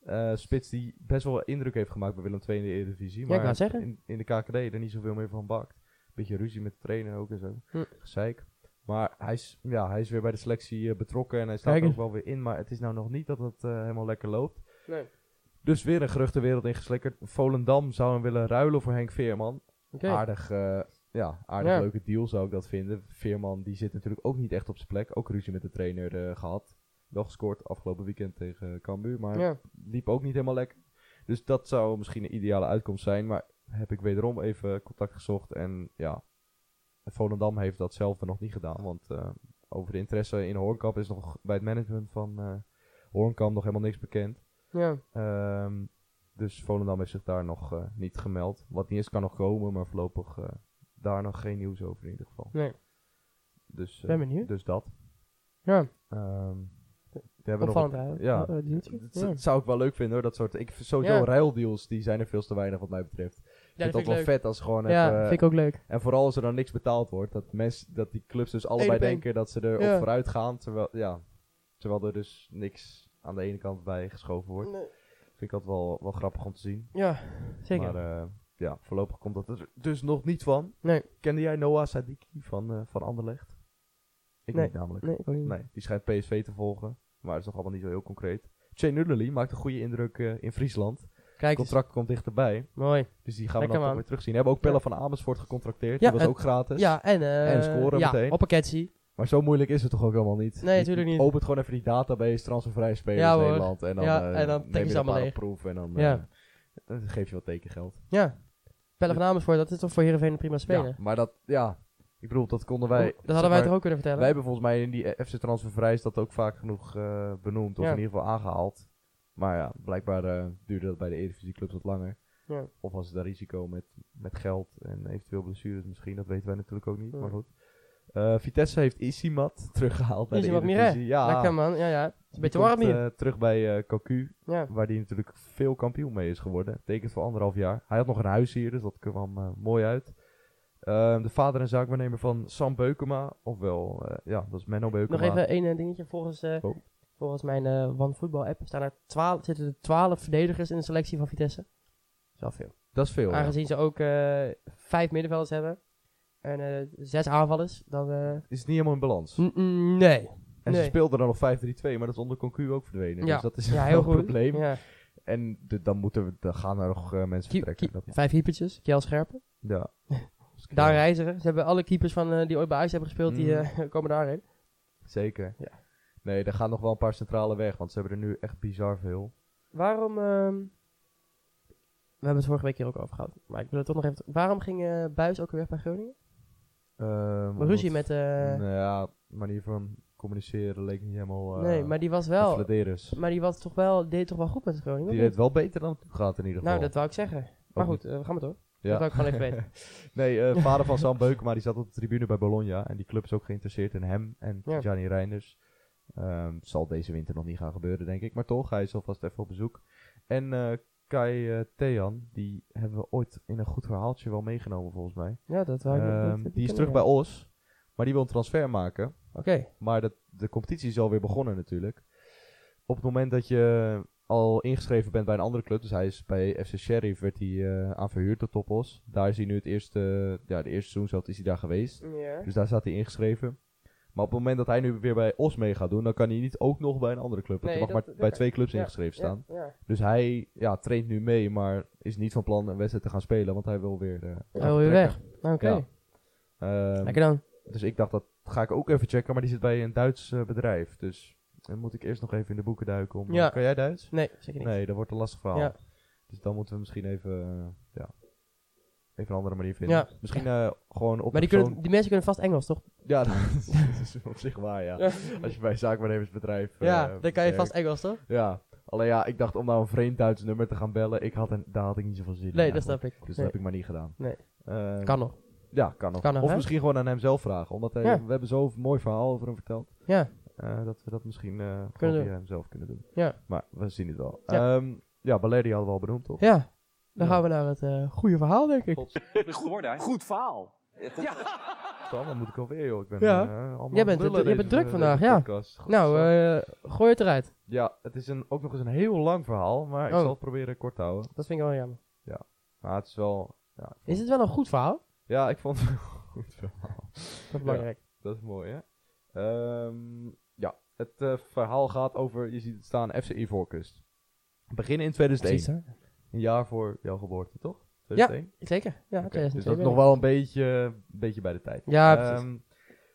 eh, spits die best wel indruk heeft gemaakt bij Willem 2 in de Eredivisie. Ja, Maar ik wou zeggen. In, in de KKD er niet zoveel meer van bakt. Beetje ruzie met de trainer ook en zo. Hm. Gezeik. Maar hij is, ja, hij is weer bij de selectie eh, betrokken en hij staat er ook wel weer in. Maar het is nou nog niet dat het eh, helemaal lekker loopt. Nee. Dus weer een geruchtenwereld ingeslikkerd. Volendam zou hem willen ruilen voor Henk Veerman. Aardig, eh, ja, aardig Ja. leuke deal zou ik dat vinden. Veerman die zit natuurlijk ook niet echt op zijn plek. Ook ruzie met de trainer eh, gehad. Wel gescoord afgelopen weekend tegen Cambuur. Maar Ja. liep ook niet helemaal lekker. Dus dat zou misschien een ideale uitkomst zijn. Maar heb ik wederom even contact gezocht. En ja, Volendam heeft datzelfde nog niet gedaan. Want eh, over de interesse in Hoornkamp is nog bij het management van eh Hoornkamp nog helemaal niks bekend. Ja. Ehm, dus Volendam heeft zich daar nog eh, niet gemeld. Wat niet is, kan nog komen, maar voorlopig eh, daar nog geen nieuws over in ieder geval. Nee. Dus, eh, Ben benieuwd. dus dat. Ja. We hebben nog ja. Eh, deeltje. dat, Ja. dat zou ik wel leuk vinden hoor, dat soort. Ik sowieso Ja. ruildeals, die zijn er veel te weinig wat mij betreft. Ja, dat het vind ook ik wel leuk. vet als gewoon Ja, even... vind ik ook leuk. En vooral als er dan niks betaald wordt, dat, mens, dat die clubs dus allebei denken dat ze er Ja. op vooruit gaan, terwijl, ja, terwijl er dus niks aan de ene kant bij geschoven wordt. Nee. Vind ik altijd wel, wel grappig om te zien. Ja, zeker. Maar eh, ja, voorlopig komt dat er dus nog niet van. Nee. Kende jij Noah Sadiki van, eh van Anderlecht? Ik Nee. niet namelijk. nee, ik ook niet. Nee, die schijnt PSV te volgen. Maar dat is nog allemaal niet zo heel concreet. Jay Nullely maakt een goede indruk eh, in Friesland. Het Kijk contract komt dichterbij. Mooi. Dus die gaan we Lekker, dan toch man. weer terugzien. We hebben ook Pelle van Amersfoort gecontracteerd. Ja, die was ook gratis. Ja, en, eh En scoren ja, meteen. op een catchy. Maar zo moeilijk is het toch ook helemaal niet? Nee, Je- tuurlijk niet. Opent gewoon even die database, transfervrije spelers Ja, hoor. Nederland. En dan, Ja, eh, en dan neem je allemaal op proef en dan, Ja. eh, dan geef je wat tekengeld. Ja. Pelle van Amersfoort, dat is toch voor Heerenveen een prima speler? Ja, maar dat, ja, ik bedoel, dat konden wij... dat hadden wij toch ook kunnen vertellen? Wij hebben volgens mij in die FC Transfervrij is dat ook vaak genoeg eh, benoemd, of Ja. in ieder geval aangehaald. Maar ja, blijkbaar eh, duurde dat bij de Eredivisie clubs wat langer. Ja. Of was het daar risico met, met geld en eventueel blessures misschien, dat weten wij natuurlijk ook niet. Maar goed. Eh, Vitesse heeft Isimat teruggehaald bij Isimat de. Eredivisie. Ja, Lekker man, ja ja. Het is een beetje warm hier. eh, terug bij Cocu, ja. waar die natuurlijk veel kampioen mee is geworden. Tekent voor anderhalf jaar. Hij had nog een huis hier, dus dat kwam mooi uit. Ehm, de vader en zaakwaarnemer van Sam Beukema, ofwel, ja, dat is Menno Beukema. Nog even één dingetje. Volgens, Oh. volgens mijn OneFootball app staan er 12, zitten er 12 verdedigers in de selectie van Vitesse. Dat is wel veel. Dat is veel. ja. Aangezien ze ook vijf middenvelders hebben en eh, zes aanvallers, dan... eh, Is het niet helemaal in balans. nee. En ze speelden dan nog 5-3-2, maar dat is onder Concu ook verdwenen. Ja. Dus dat is Ja, heel een goed. probleem. Ja. En de- dan, moeten we, dan gaan er nog eh, mensen vertrekken. keep- Vijf keepertjes. Kjell Scherpen. ja. Daar reizigen. Ze hebben alle keepers van, die ooit bij Ajax hebben gespeeld, die eh, komen daarheen. Zeker. Ja. Nee, er gaan nog wel een paar centrale weg, want ze hebben er nu echt bizar veel. Waarom... ehm, we hebben het vorige week hier ook over gehad. Maar ik wil het toch nog even... Waarom ging Buis ook weer weg bij Groningen? Ehm, Ruzie met... eh, Nou ja, manier van communiceren leek niet helemaal... eh, nee, maar die was wel... Maar die was toch wel, deed toch wel goed met Groningen? Die deed wel beter dan het gaat in ieder niet? geval. Nou, dat wou ik zeggen. Maar goed, eh, we gaan maar door. Ja. Dat wou ik gewoon even weten. nee, vader van Sam Beukema die zat op de tribune bij Bologna. En die club is ook geïnteresseerd in hem en Ja. Gianni Reinders. Ehm, zal deze winter nog niet gaan gebeuren, denk ik. Maar toch, hij is alvast even op bezoek. En Kai eh, Thean, die hebben we ooit in een goed verhaaltje wel meegenomen, volgens mij. Ja, dat wou ik Ehm, dat- dat- die is dat- terug bij Os. Maar die wil een transfer maken. Oké. Maar de, de competitie is alweer begonnen natuurlijk. Op het moment dat je al ingeschreven bent bij een andere club, dus hij is bij FC Sheriff, werd hij eh, aan verhuurd tot Topos. Daar is hij nu het eerste, ja, de eerste seizoen zelf is hij daar geweest. Ja. Dus daar staat hij ingeschreven. Maar op het moment dat hij nu weer bij Os mee gaat doen, dan kan hij niet ook nog bij een andere club. Nee, hij mag dat- maar bij twee clubs Ja, ingeschreven staan. Ja, ja. Dus hij ja, traint nu mee, maar is niet van plan een wedstrijd te gaan spelen, want hij wil weer, eh, Hij wil weer weg. Oké. Ja. Ehm, Lekker dan. dus ik dacht, dat ga ik ook even checken, maar die zit bij een Duits eh, bedrijf. Dus dan moet ik eerst nog even in de boeken duiken. Om, Ja. Kan jij Duits? Nee, zeker niet. Nee, dat wordt een lastig verhaal. Dus dan moeten we misschien even, eh, ja. Even een andere manier vinden. Ja. Misschien eh, gewoon op Maar die, kunnen, die mensen kunnen vast Engels, toch? Ja, dat is, dat is op zich waar, ja. Als je bij een zaakwaarnemersbedrijf... Ja, eh, dan kan je vast Engels, toch? Ja. Alleen ja, ik dacht om nou een vreemd Duits nummer te gaan bellen, ik had een, daar had ik niet zoveel zin in. Nee, dat snap ik. Dus Nee. dat heb ik maar niet gedaan. Nee. Eh, Kan nog. Ja, kan nog. Kan nog, of hè? misschien gewoon aan hem zelf vragen. Omdat hij, Ja. we hebben zo'n mooi verhaal over hem verteld. Ja, dat we dat misschien Kunnen via hem zelf kunnen doen. Ja. Maar we zien het wel. Ja. Ja, ja Baleri hadden we al benoemd, toch? ja. Dan Ja. gaan we naar het eh, goede verhaal, denk ik. Goed verhaal. Dan, dan moet ik alweer, joh. Ik ben, Ja. eh, allemaal Jij bent- lullen je bent deze- druk vandaag, deze ja. podcast. Goed Nou, zo. eh, gooi het eruit. ja, het is een, ook nog eens een heel lang verhaal, maar ik Oh. zal het proberen kort te houden. Dat vind ik wel jammer. Maar het is wel... Ja, ik Is het wel een goed verhaal? ja ik vond het een goed verhaal. Dat is belangrijk. Dat is mooi, hè? Ehm, ja, het eh, verhaal gaat over, je ziet het staan, FC Ivoorkust. Beginnen in 2001. Precies, hè? Een jaar voor jouw geboorte, toch? 2001? Zeker. Ja, Oké, 2002 dus dat is nog wel een beetje, een beetje bij de tijd. Ja. Ehm,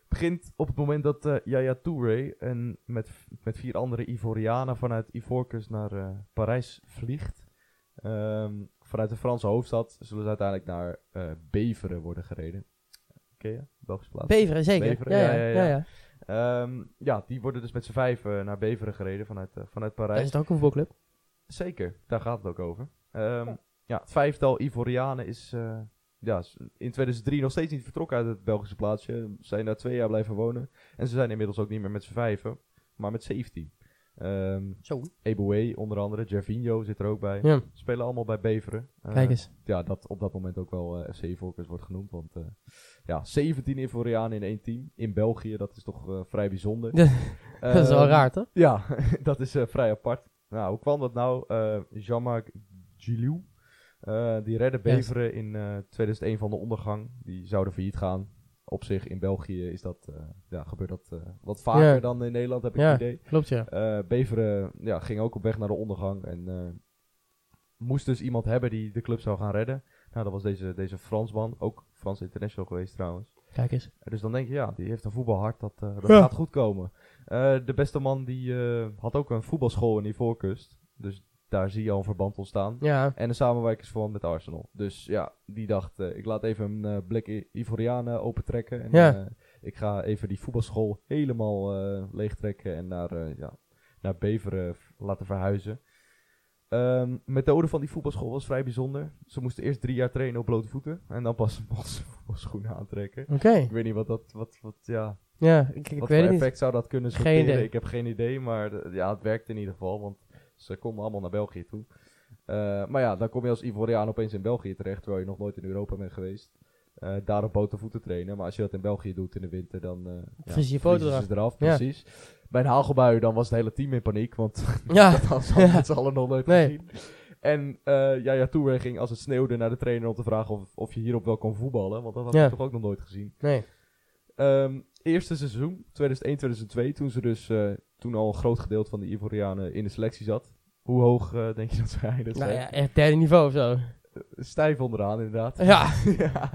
begint op het moment dat eh Yaya Touré en met, met vier andere Ivorianen vanuit Ivoorkust naar eh, Parijs vliegt. Ehm, vanuit de Franse hoofdstad zullen ze uiteindelijk naar eh, Beveren worden gereden. Ken je? Belgische plaats? Beveren, zeker. Beveren, ja, ja, ja, ja, ja. ja. ja. Ehm, ja, die worden dus met z'n vijf naar Beveren gereden vanuit, vanuit Dat Parijs. is toch ook een voetbalclub? Zeker, daar gaat het ook over. Ehm, ja, het vijftal Ivorianen is eh, ja, in 2003 nog steeds niet vertrokken uit het Belgische plaatsje. Ze zijn daar twee jaar blijven wonen. En ze zijn inmiddels ook niet meer met z'n vijven, maar met 17. Ehm Zo. Eboué onder andere, Gervinho zit er ook bij. Ja, Spelen allemaal bij Beveren. Eh, kijk eens. Ja, dat op dat moment ook wel eh, FC Ivorcus wordt genoemd. Want eh, ja, 17 Ivorianen in één team. In België, dat is toch eh, vrij bijzonder. dat is wel Ehm, raar, toch? ja, dat is eh, vrij apart. Nou, hoe kwam dat nou? Eh Jean-Marc Gilou, eh, die redde. Beveren in eh 2001 van de ondergang. Die zouden failliet gaan. Op zich, in België is dat, eh, ja, gebeurt dat eh, wat vaker Ja. dan in Nederland, heb ik het idee. Klopt, ja. Eh, Beveren ja, ging ook op weg naar de ondergang en eh, moest dus iemand hebben die de club zou gaan redden. Nou, dat was deze, deze Fransman, ook Frans international geweest trouwens. Kijk eens. Eh, Dus dan denk je, ja, die heeft een voetbalhart, dat, eh, dat Ja. gaat goed komen. Eh, de beste man die eh, had ook een voetbalschool in Ivoorkust. Dus daar zie je al een verband ontstaan. Ja, En een samenwerkingsverband met Arsenal. Dus ja, die dacht, eh, ik laat even een eh, blik I- Ivorianen opentrekken. En Ja. eh, ik ga even die voetbalschool helemaal leegtrekken en naar, ja, naar Beveren laten verhuizen. Ehm methode van die voetbalschool was vrij bijzonder. Ze moesten eerst drie jaar trainen op blote voeten. En dan pas mochten ze voetbalschoenen aantrekken. oké. Ik weet niet wat dat, wat, wat, ja, Ja, ik, ik wat weet voor het niet. effect zou dat kunnen Geen sorteren? idee. Ik heb geen idee, maar de- ja, het werkte in ieder geval, want ze konden allemaal naar België toe. Eh, maar ja, dan kom je als Ivoriaan opeens in België terecht, terwijl je nog nooit in Europa bent geweest. Eh daar op blote voeten trainen, maar als je dat in België doet in de winter, dan eh ja, Vries je foto eraf. Ja. Precies. Bij een hagelbui, dan was het hele team in paniek, want Ja, dat hadden ze Ja. allen nog nooit Nee. gezien. En ja, ja, Touré ging als het sneeuwde naar de trainer om te vragen of, of je hierop wel kon voetballen, want dat had hij toch ook nog nooit gezien. nee. Ehm, eerste seizoen, 2001-2002, toen ze dus toen al een groot gedeelte van de Ivorianen in de selectie zat. Hoe hoog eh, denk je dat ze eindigd Nou ja, echt derde niveau of zo. Stijf onderaan inderdaad. Ja, Ja.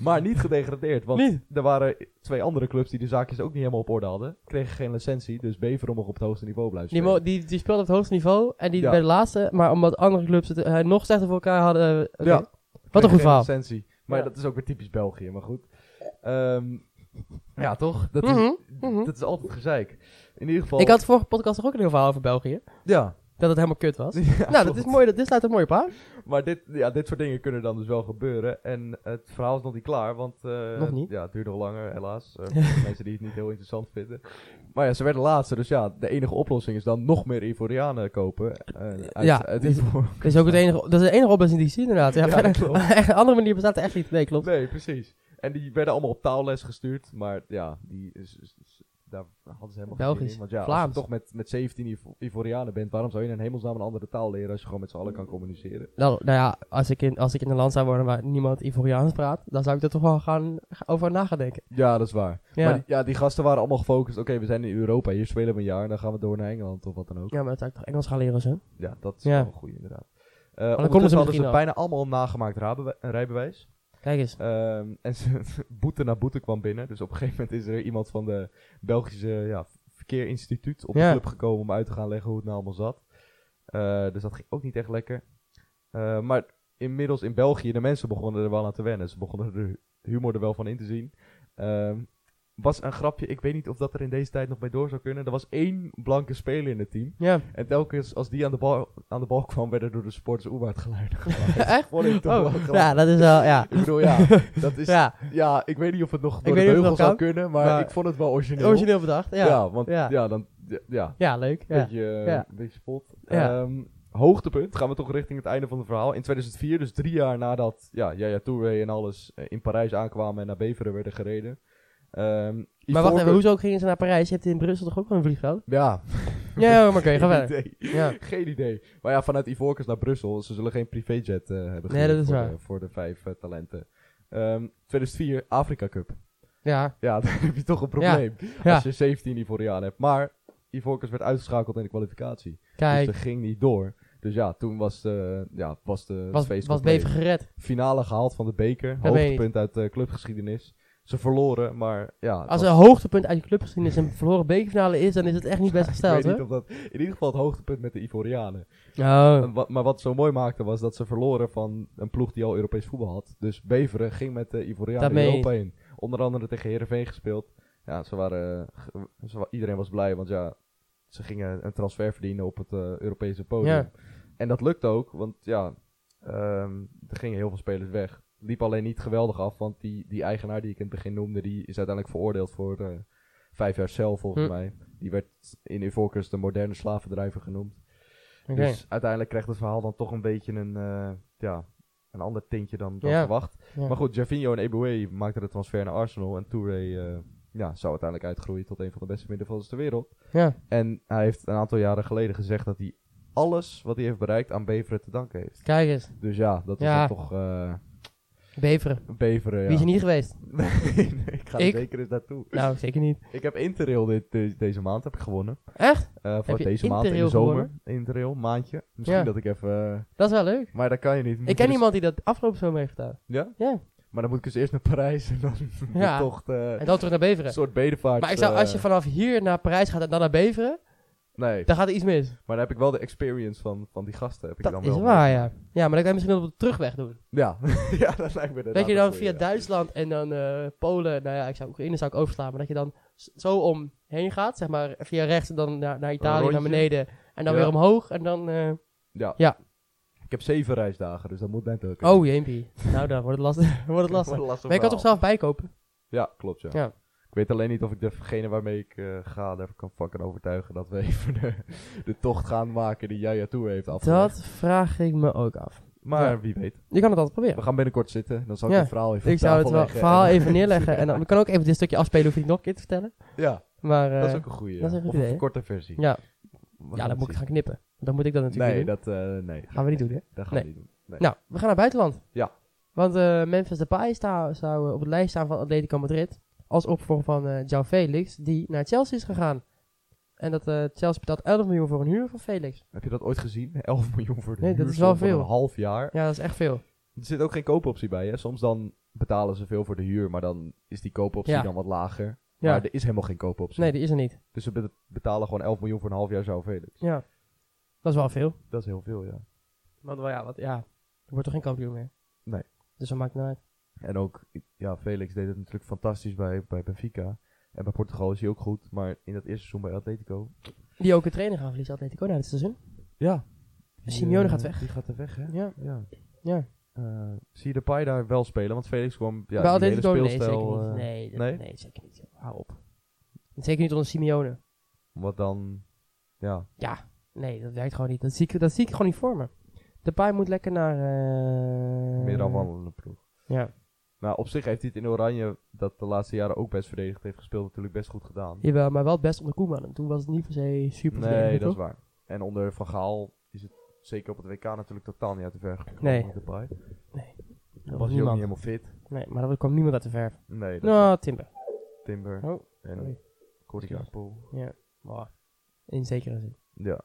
Maar niet gedegradeerd, want Niet? er waren twee andere clubs die de zaakjes ook niet helemaal op orde hadden. Kregen geen licentie, dus Beveren mocht op het hoogste niveau blijven die, spelen. die, die speelde op het hoogste niveau en die Ja. bij de laatste, maar omdat andere clubs het eh, nog slechter voor elkaar hadden. eh. Ja. Wat een goed verhaal. licentie. Maar dat is ook weer typisch België, maar goed. Ehm, ja, toch? Dat is, Mhm, mhm. dat is altijd gezeik. In ieder geval... Ik had vorige podcast toch ook een heel verhaal over België. Ja. Dat het helemaal kut was. Ja, nou, dat is mooi. Dat, dit staat er mooi op aan. Maar dit, ja, dit soort dingen kunnen dan dus wel gebeuren. En het verhaal is nog niet klaar, want... eh, Nog niet? Ja, het duurt nog langer, helaas. Eh, voor mensen die het niet heel interessant vinden. Maar ja, ze werden laatste, dus ja, de enige oplossing is dan nog meer Ivorianen kopen. eh, uit, Ja, uit. Dat is ook het enige, dat is de enige oplossing die ik zie inderdaad. Ja, Ja, klopt. een andere manier bestaat er echt niet. Nee, klopt. Nee, precies. En die werden allemaal op taalles gestuurd, maar ja, die is, is- is- daar hadden ze helemaal geen Belgisch, in. Want ja, als je toch met, met 17 Ivo- Ivorianen bent, waarom zou je in hemelsnaam een andere taal leren als je gewoon met z'n allen kan communiceren? Nou, nou ja, als ik, in, als ik in een land zou wonen waar niemand Ivoriaans praat, dan zou ik er toch wel gaan, over na gaan denken. Ja, dat is waar. Ja. Maar die, ja, die gasten waren allemaal gefocust. Oké, we zijn in Europa, hier spelen we een jaar en dan gaan we door naar Engeland of wat dan ook. ja, maar dan zou ik toch Engels gaan leren zo? Ja, dat is Ja. wel goeie inderdaad. Uh, konden ze hadden ze bijna allemaal nagemaakt rijbewijs. Kijk eens. Ehm, en ze, boete na boete kwam binnen. Dus op een gegeven moment is er iemand van de Belgische ja, Verkeerinstituut op Ja. de club gekomen om uit te gaan leggen hoe het nou allemaal zat. Eh, dus dat ging ook niet echt lekker. Eh, maar inmiddels in België, de mensen begonnen er wel aan te wennen. Ze begonnen de humor er wel van in te zien. Ehm, was een grapje, ik weet niet of dat er in deze tijd nog bij door zou kunnen. Er was één blanke speler in het team. Ja. En telkens als die aan de bal, aan de bal kwam, werden door de sporters oerwaard geluiden. Echt? Vond ik toch Oh, wel ja, dat is wel, ja. Ik bedoel, ja, dat is... Ja. ja, ik weet niet of het nog Ik door de niet of beugel zou kunnen, maar, maar- ik vond het wel origineel. origineel bedacht. Ja, Ja, ja. want Ja. ja, dan... Ja, ja leuk. Ja. beetje, Ja. een beetje spot. Ja. Ehm, hoogtepunt, gaan we toch richting het einde van het verhaal. In 2004, dus drie jaar nadat ja, Yaya Touré en alles eh, in Parijs aankwamen en naar Beveren werden gereden. Ehm, Maar wacht even, hoezo gingen ze naar Parijs? Je hebt in Brussel toch ook wel een vliegveld? Ja, Ja, maar oké, ga geen verder. idee. Ja. Geen idee. Maar ja, vanuit Ivorcus naar Brussel, ze zullen geen privéjet eh hebben Nee, gehuurd dat is voor, waar. De, voor de vijf eh, talenten. Ehm 2004, Afrika Cup. Ja, Ja, dan heb je toch een probleem. Ja. Als je 17 Ivorianen hebt. Maar Ivorcus werd uitgeschakeld in de kwalificatie. kijk, Dus dat ging niet door. Dus ja, toen was de, ja, was de was, feest was. Bever gered. Finale gehaald van de beker. Dat Hoogtepunt uit de clubgeschiedenis. Ze verloren, maar ja. Als was- er een hoogtepunt uit je clubgeschiedenis een verloren bekerfinale is, dan is het echt niet best ik gesteld, weet niet hè? of dat, in ieder geval het hoogtepunt met de Ivorianen. Oh, wat- maar wat zo mooi maakte was dat ze verloren van een ploeg die al Europees voetbal had. Dus Beveren ging met de Ivorianen je Europa in. Onder andere tegen Heerenveen gespeeld. Ja, ze waren, ze wa- iedereen was blij, want ja, ze gingen een transfer verdienen op het eh, Europese podium. Ja. En dat lukt ook, want ja, ehm, er gingen heel veel spelers weg. Liep alleen niet geweldig af, want die, die eigenaar die ik in het begin noemde, die is uiteindelijk veroordeeld voor eh, vijf jaar cel volgens Hm. mij. Die werd in Ivorcus de moderne slavendrijver genoemd. Dus uiteindelijk krijgt het verhaal dan toch een beetje een, eh, ja, een ander tintje dan, dan Ja. verwacht. Ja. Maar goed, Gervinho en Eboué maakten de transfer naar Arsenal. En Touré eh, ja, zou uiteindelijk uitgroeien tot een van de beste middenvelders ter wereld. Ja, En hij heeft een aantal jaren geleden gezegd dat hij alles wat hij heeft bereikt aan Beveren te danken heeft. kijk eens. Dus ja, dat is Ja. toch Beveren. Beveren. Ja. Wie is er niet geweest? nee, nee, ik ga er Ik? zeker eens naartoe. Nou, zeker niet. Ik heb Interrail dit, de- deze maand heb ik gewonnen. Echt? Eh voor deze maand in de zomer. Interrail, maandje. Misschien Ja. dat ik even... eh, Dat is wel leuk. maar dat kan je niet. Moet Ik ken dus- iemand die dat afgelopen zomer heeft gedaan. Ja? Ja. Maar dan moet ik dus eerst naar Parijs en dan Ja. de tocht... eh, En dan terug naar een Beveren. soort bedevaart. Maar ik zou, als je vanaf hier naar Parijs gaat en dan naar Beveren, Nee, dan gaat er iets mis. maar dan heb ik wel de experience van, van die gasten. Heb ik Dat dan is wel waar, ja. Ja, maar dan kan je misschien op de terugweg doen. Ja, ja dat lijkt me Dat je dan via duitsland. Duitsland en dan eh, Polen, nou ja, ik zou Oekraïne zou ik overslaan, maar dat je dan s- zo omheen gaat, zeg maar via rechts en dan naar, naar Italië, naar rondje. beneden en dan Ja. weer omhoog en dan, eh, Ja. Ja. Ik heb zeven reisdagen, dus dat moet net ook. oh jeempie. nou, dan wordt het lastig. wordt het lastig. Maar je kan toch zelf bijkopen? Ja, klopt ja. Ja. Ik weet alleen niet of ik degene waarmee ik eh, ga, daar kan fucking overtuigen dat we even de, de tocht gaan maken die Jaya Tour heeft afgelegd. Dat vraag ik me ook af. Maar Ja. wie weet. Je kan het altijd We proberen. gaan binnenkort zitten, dan zal ik Ja. het verhaal even Ik zou het wel- verhaal en- even neerleggen en dan, we kunnen ook even dit stukje afspelen, hoef ik nog een keer te vertellen. Ja, Maar dat is eh, ook een goeie. dat is een goed Of idee, een korte versie. ja, We ja, dan moet ik het gaan knippen. Dan moet ik dat natuurlijk Nee, doen. dat, eh, nee. Gaan we niet doen, hè? Dat gaan Nee. we niet doen. Nee. Nou, we gaan naar buitenland. Ja. Want eh, Memphis Depay zou op de lijst staan van Atletico Madrid. Als opvolger van João Felix, die naar Chelsea is gegaan. En dat eh, Chelsea betaalt 11 miljoen voor een huur van Felix. Heb je dat ooit gezien? 11 miljoen voor de Nee, dat is wel veel. een half jaar. Ja, dat is echt veel. Er zit ook geen koopoptie bij, hè? Soms dan betalen ze veel voor de huur, maar dan is die koopoptie Ja. dan wat lager. Ja. Maar er is helemaal geen koopoptie. Nee, die is er niet. Dus ze be- betalen gewoon 11 miljoen voor een half jaar zo Felix. Ja. Dat is wel veel. Dat is heel veel, ja. Want wel ja, wat, ja, er wordt toch geen kampioen meer? Nee. Dus dat maakt het nou uit. En ook, ja, Felix deed het natuurlijk fantastisch bij, bij Benfica. En bij Portugal is hij ook goed, maar in dat eerste seizoen bij Atletico... Die ook een trainer gaan verliezen, Atletico, na dit seizoen. Ja. Simeone eh, gaat weg. Die gaat er weg, hè? Ja. Ja. Ja. Eh, zie je de Pai daar wel spelen? Want Felix kwam... Ja, Bij die hele Atletico, nee, speelstijl, zeker niet. eh, Nee, dat- nee? nee? zeker niet. Hou op. Zeker niet onder Simeone. Wat dan... Ja, Ja, nee, dat werkt gewoon niet. Dat zie ik, dat zie ik gewoon niet voor me. De paai moet lekker naar... eh, meer dan wandelende ploeg. Ja, Nou, op zich heeft hij het in Oranje, dat de laatste jaren ook best verdedigd heeft gespeeld, natuurlijk best goed gedaan. jawel, maar wel best onder Koeman. En toen was het niet per se super nee, dat is waar. En onder Van Gaal is het zeker op het WK natuurlijk totaal niet uit de verf gekomen. Nee. Pai. Dat Was was hij ook niet niemand. helemaal fit. Nee, maar er kwam niemand uit de verf. Nee, dat Nou, Timber. Timber Oh, en Gakpo. Ja, wow. in zekere zin. Ja.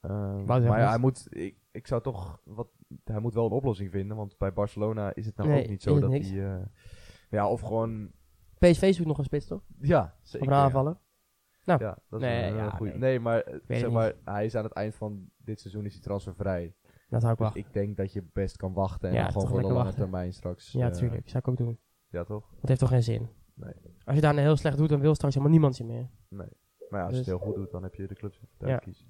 Ehm, maar ja, hij moet, ik, ik zou toch, wat, hij moet wel een oplossing vinden, want bij Barcelona is het nou Nee, ook niet is zo het dat hij, eh, ja, of gewoon, PSV zoekt nog een spits, toch? ja, Of zeker. een ja. aanvallen. Nou, Ja, dat is nee, een, ja, ja, nee. Nee, maar, eh, het zeg maar hij is aan het eind van dit seizoen is hij transfervrij. Dat zou ik Dus wachten. ik denk dat je best kan wachten en Ja, gewoon voor de lange wachten. termijn straks. Ja, eh, tuurlijk. Zou ik ook doen. Ja, toch? Dat heeft toch geen zin? Nee. Als je daar heel slecht doet, dan wil straks helemaal niemand je meer. Maar ja, als je Dus- het heel goed doet, dan heb je de clubs te Ja. kiezen.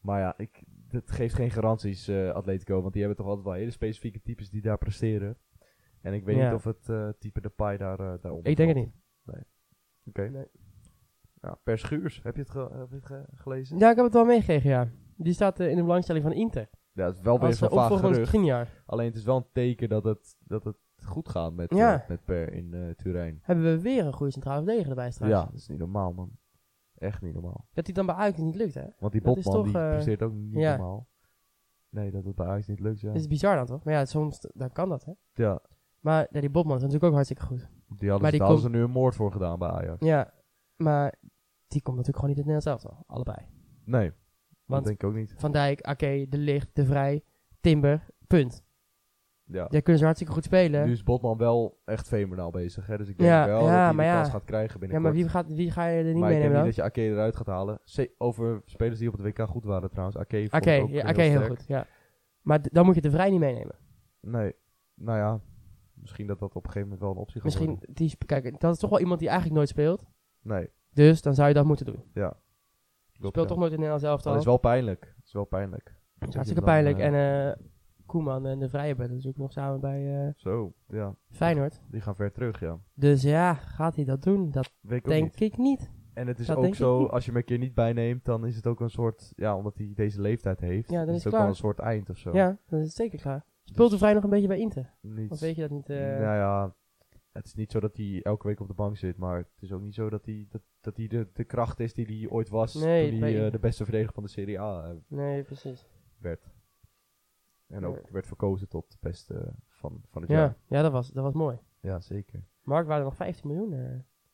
Maar ja, ik, het geeft geen garanties, eh, Atletico. Want die hebben toch altijd wel hele specifieke types die daar presteren. En ik weet Ja. niet of het eh, type de Pai daar, daaronder Ik denk het niet. Oké. Nee. Ja, per Schuurs, heb je het, ge- heb je het ge- gelezen? Ja, ik heb het wel meegekregen, ja. Die staat in de belangstelling van Inter. Ja, het is wel weer uh, vaag van gerucht. Alleen het is wel een teken dat het, dat het goed gaat met, Ja. met Per in eh Turijn. Hebben we weer een goede centrale verdediger erbij straks. Ja, dat is niet normaal, man. Echt niet normaal. Dat hij dan bij Ajax niet lukt, hè? Want die Dat is Botman, toch, die eh, presteert ook niet ja. normaal. Nee, dat het bij Ajax niet lukt, ja. Dat is bizar dan, toch? Maar ja, soms dan kan dat, hè? Ja, Maar ja, die Botman is natuurlijk ook hartstikke goed. die hadden, Maar ze, die hadden ze nu een moord voor gedaan bij Ajax. Ja, maar die komt natuurlijk gewoon niet in het Nederlands elftal. Allebei. Nee, dat Want denk ik ook niet. Van Dijk, Ake, De Licht, De Vrij, Timber, punt. Ja. Daar kunnen ze hartstikke goed spelen. Nu is Botman wel echt fenomenaal bezig, hè. Dus ik denk Ja, wel ja, dat hij de ja. kans gaat krijgen ja, binnenkort. maar wie, gaat, wie ga je er niet maar ik denk meenemen niet dat je Ake eruit gaat halen. Over spelers die op het WK goed waren trouwens. Ake Ake, ook ja, heel Ake heel sterk. goed, ja. Maar dan moet je De Vrij niet meenemen. Nee, nou ja. Misschien dat dat op een gegeven moment wel een optie gaat Misschien, worden. die, sp- kijk, dat is toch wel iemand die eigenlijk nooit speelt. Nee, Dus dan zou je dat moeten doen. ja. Speelt ja. toch nooit in het Nederlands elftal. Dat is wel pijnlijk. Dat is wel pijnlijk. Dat is hartstikke pijnlijk. eh, En eh Koeman en De Vrij hebben natuurlijk nog samen bij eh, Zo, ja. Feyenoord. Die gaan ver terug, ja. Dus ja, gaat hij dat doen? Dat ik denk niet. ik niet. En het is Dat ook zo, als je hem een keer niet bijneemt, dan is het ook een soort, ja, omdat hij deze leeftijd heeft, Ja, dan is het ook wel een soort eind of zo. Ja, dan is het zeker klaar. Speelt De Vrij nog een beetje bij Inter? Niet, Of weet je dat niet? eh? nou ja, het is niet zo dat hij elke week op de bank zit, maar het is ook niet zo dat hij, dat, dat hij de, de kracht is die hij ooit was Nee, toen hij eh, de beste verdediger van de Serie A Nee, precies. werd. En ook werd verkozen tot de beste van, van het Ja, jaar. ja dat, was, dat was mooi. Ja, zeker. Marktwaarde nog 15 miljoen. eh.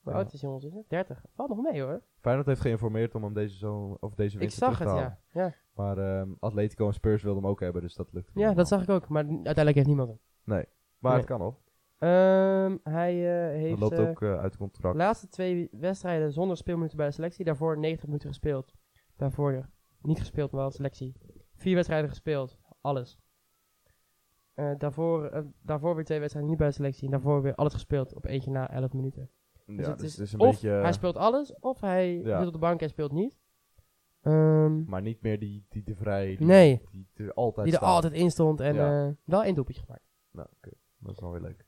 Hoe Ja. oud is jongens? Is het? 30. Valt nog mee hoor. Feyenoord heeft geïnformeerd om hem deze, zo, of deze Ik winter zag terug het, halen. ja. Ja, Maar ehm, Atletico en Spurs wilden hem ook hebben, dus dat lukt. ja dat zag ik ook. Maar uiteindelijk heeft niemand hem. Maar Nee. het kan nog. Ehm, hij eh, Dat heeft loopt eh, ook eh, uit contract. de laatste twee wedstrijden zonder speelminuten bij de selectie. Daarvoor 90 minuten gespeeld. Daarvoor niet gespeeld, maar wel selectie. Vier wedstrijden gespeeld. Alles. Eh, daarvoor, eh, daarvoor weer twee wedstrijden niet bij de selectie. En daarvoor weer alles gespeeld op eentje na 11 minuten. ja, Dus het dus is het is een of beetje... hij speelt alles, of hij Ja. zit op de bank en speelt niet. Ehm, Maar niet meer die, die de vrij die, Nee. die er altijd die er staat. altijd in stond en Ja. eh, wel één doelpuntje gemaakt. Nou, oké. Dat is wel weer leuk.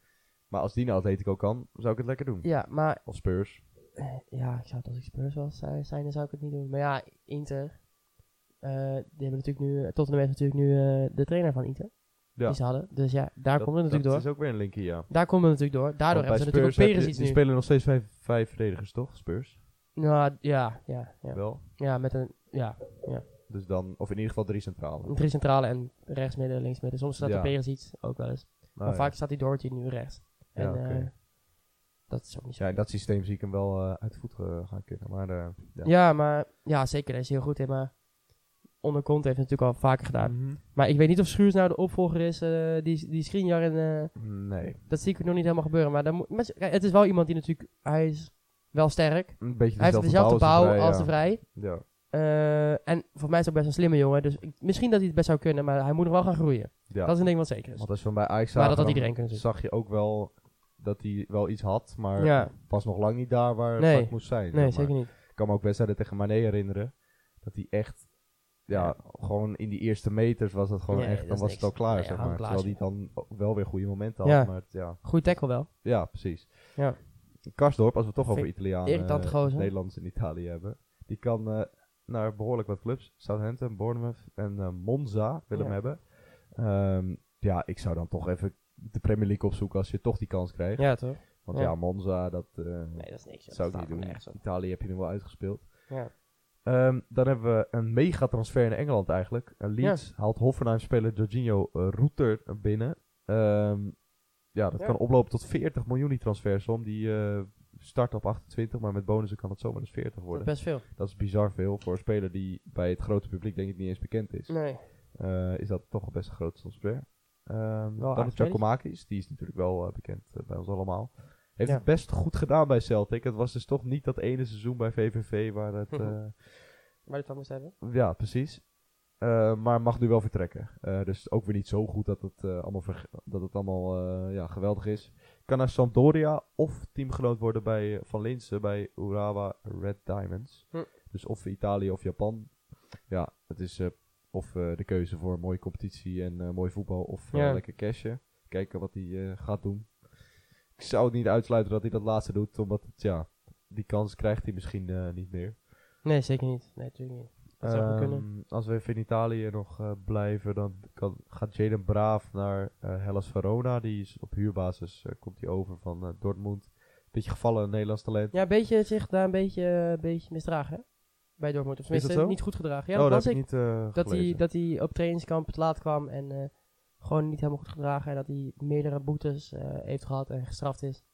Maar als die naar Atletico kan, zou ik het lekker doen. Ja, maar Of Spurs. ja, ik zou het als ik Spurs was zijn, zijn, dan zou ik het niet doen. Maar ja, Inter, die hebben natuurlijk nu, Tottenham heeft natuurlijk nu eh, de trainer van Inter. Ja. Die ze hadden. Dus ja, daar dat, komt het natuurlijk dat door. is ook weer een linkje, ja. Daar komt het natuurlijk door. Daardoor hebben ze natuurlijk ook je- Perisic Die nu. spelen nog steeds vijf, vijf verdedigers, toch? Spurs? Nou, ja, ja, ja. Wel. Ja, met een, ja, Dus dan, of in ieder geval drie centrale. drie centrale en rechts midden, links midden. Soms staat Ja. er Perisic ook wel eens. Nou, maar ja. vaak staat hij Doherty nu rechts. En Ja, oké. eh, dat is ook niet zo. Ja, in dat systeem zie ik hem wel eh, uit de voet eh, gaan kunnen. Maar eh, ja. Ja. maar ja, zeker. Daar is hij heel goed in. Maar onder Conte heeft het natuurlijk al vaker gedaan. Mhm. Maar ik weet niet of Schuurs nou de opvolger is. eh, die, die Skriniar en eh, Nee. dat zie ik nog niet helemaal gebeuren. Maar, dan moet, het is wel iemand die natuurlijk... Hij is wel sterk. Een beetje Hij heeft dezelfde bouw als de Vrij. Ja. Eh, en voor mij is hij ook best een slimme jongen. Dus ik- misschien dat hij het best zou kunnen. Maar hij moet nog wel gaan groeien. ja. Dat is een ding wat zeker is. Want als je hem bij Ajax Maar zag, dat had iedereen kunnen zien. zag je ook wel dat hij wel iets had. Maar Ja. was nog lang niet daar waar, Nee. het moest zijn. Nee, zeg maar. zeker niet. Ik kan me ook wedstrijden tegen Mané herinneren. Dat hij echt, ja, gewoon in die eerste meters was het gewoon Nee, echt, dan was het al klaar, Nee, zeg maar. Terwijl hij dan wel weer goede momenten had. Ja. Maar het, ja, Goeie tackle wel. ja, precies. Ja. Karsdorp, als we het toch Vind over Italianen, eh, gozer. Nederlanders in Italië hebben. Die kan eh, naar behoorlijk wat clubs. Southampton, Bournemouth en eh, Monza willen hem hebben. Ehm, ja, ik zou dan toch even de Premier League opzoeken als je toch die kans krijgt. Ja, toch? Want Ja. Monza, dat Nee, dat is niks. zou ik niet doen. Italië heb je nu wel uitgespeeld. Ja. Ehm, dan hebben we een megatransfer in Engeland eigenlijk. Uh, Leeds haalt Hoffenheim-speler Jorginho uh, Ruter binnen. Ehm, ja, dat Ja. kan oplopen tot 40 miljoen die transfersom. Die eh, start op 28, maar met bonussen kan het zomaar eens 40 Dat is worden. best veel. Dat is bizar veel voor een speler die bij het grote publiek denk ik niet eens bekend is. Nee. Eh, is dat toch best een grote transfer. Ehm, dan is Giacomakis, die is natuurlijk wel eh, bekend eh, bij ons allemaal. Heeft Ja. het best goed gedaan bij Celtic. Het was dus toch niet dat ene seizoen bij VVV waar het... Eh, Waar het van moest hebben. ja, precies. Eh, maar mag nu wel vertrekken. Eh, dus ook weer niet zo goed dat het allemaal, dat het allemaal ja, geweldig is. Kan naar Sampdoria of teamgenoot worden bij Van Linsen bij Urawa Red Diamonds. Hm. Dus of Italië of Japan. Ja, het is of de keuze voor een mooie competitie en mooi voetbal of Ja. lekker cashen. Kijken wat hij gaat doen. Ik zou het niet uitsluiten dat hij dat laatste doet, omdat het, ja, die kans krijgt hij misschien eh, niet meer. Nee, zeker niet. Nee, natuurlijk niet. Dat zou kunnen. Ehm, Als we even in Italië nog eh, blijven, dan kan, gaat Jaden Braaf naar eh, Hellas Verona. Die is op huurbasis, komt hij over van Dortmund. Beetje gevallen Nederlands talent. Ja, een beetje zich daar een beetje, beetje misdragen, hè? Bij Dortmund. Of tenminste, niet goed gedragen. Ja, oh, dat dat was heb ik. ik niet Dat hij, dat hij op trainingskamp te laat kwam en gewoon niet helemaal goed gedragen. En dat hij meerdere boetes eh, heeft gehad en gestraft is.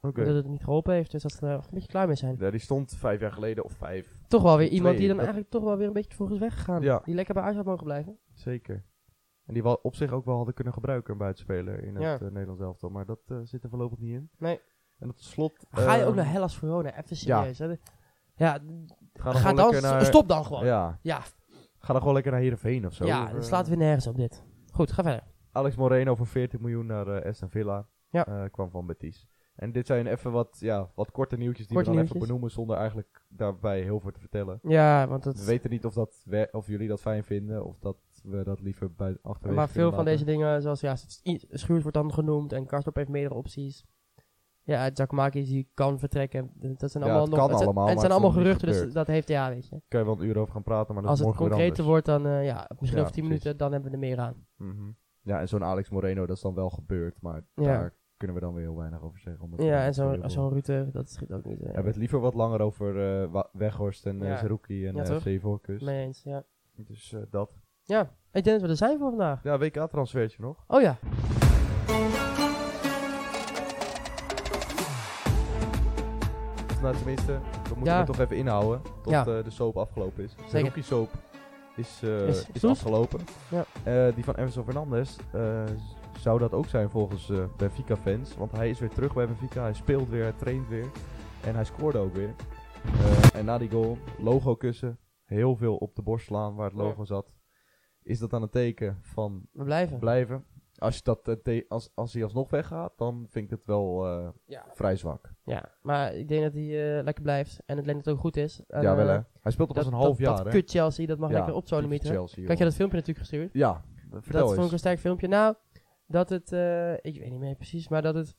Oké. Dat het niet geholpen heeft. Dus dat ze er een beetje klaar mee zijn. Ja, die stond vijf jaar geleden, of vijf, Toch wel weer Twee, iemand die dan dat- eigenlijk toch wel weer een beetje vroeg is weggegaan. Ja. Die lekker bij Ajax had mogen blijven. zeker. En die wel op zich ook wel hadden kunnen gebruiken, een buitenspeler in het Ja. eh, Nederlands elftal. Maar dat eh, zit er voorlopig niet in. Nee. En tot slot... Ga je ook ehm, naar Hellas Verona? Even ja. serieus. hè? Ja, Ga dan ga gewoon dan, lekker naar... stop dan gewoon. Ja, Ja, ja, ga dan gewoon lekker naar Heerenveen of zo. ja eh, slaat weer nergens op dit. Goed, ga verder. Alex Moreno voor 40 miljoen naar eh Aston Villa. Ja. Eh, kwam van Betis. En dit zijn even wat, ja, wat korte nieuwtjes die Korte we dan nieuwtjes. even benoemen zonder eigenlijk daarbij heel veel te vertellen. Ja, want het, We weten niet of, dat we- of jullie dat fijn vinden of dat we dat liever bij achterwege maar veel van laten. deze dingen, zoals ja, Schuurs wordt dan genoemd en Karstorp heeft meerdere opties. Ja, Giacomakis die kan vertrekken. Dat zijn Ja, allemaal het nog. kan het zijn, allemaal, en het zijn allemaal geruchten, dus dat heeft ja, weet je. Kan je wel een uur over gaan praten, maar dat Als is het concreter wordt, dan eh, ja, misschien Ja, over 10 precies. minuten, dan hebben we er meer aan. Mhm. Ja, en zo'n Alex Moreno, dat is dan wel gebeurd, maar Ja. daar kunnen we dan weer heel weinig over zeggen. omdat Ja, en zo zo'n zo'n Rutte, dat schiet ook niet. We hebben het liever wat langer over eh, Weghorst en eh Ja. Zerouki en Ja, Voorkust. mee eens, ja. Dus dat. Ja, ik denk dat we er zijn voor vandaag. Ja, WK-transfertje nog. Oh ja, Nou, tenminste, we moeten Ja. het toch even inhouden tot Ja. eh, de soap afgelopen is. De rookie soap is, eh, Is is, goed. afgelopen. Ja. Eh, die van Emerson Fernandes zou dat ook zijn volgens Benfica-fans. Want hij is weer terug bij Benfica. Hij speelt weer, hij traint weer. En hij scoorde ook weer. En na die goal, logo kussen. Heel veel op de borst slaan waar het logo zat. Is dat dan een teken van we blijven. blijven? Als, je dat, eh, als, als hij alsnog weggaat, dan vind ik het wel eh, Ja. vrij zwak. ja, maar ik denk dat hij eh, lekker blijft. En het lijkt dat het ook goed is. En, ja, wel hè. Hij speelt al pas een half dat, jaar dat hè. kut Chelsea, dat mag Ja, lekker op zo'n. Chelsea, Kijk, je dat filmpje natuurlijk gestuurd? Ja, vertel dat vond ik een sterk filmpje. Nou, dat het, ik weet niet meer precies, maar dat het,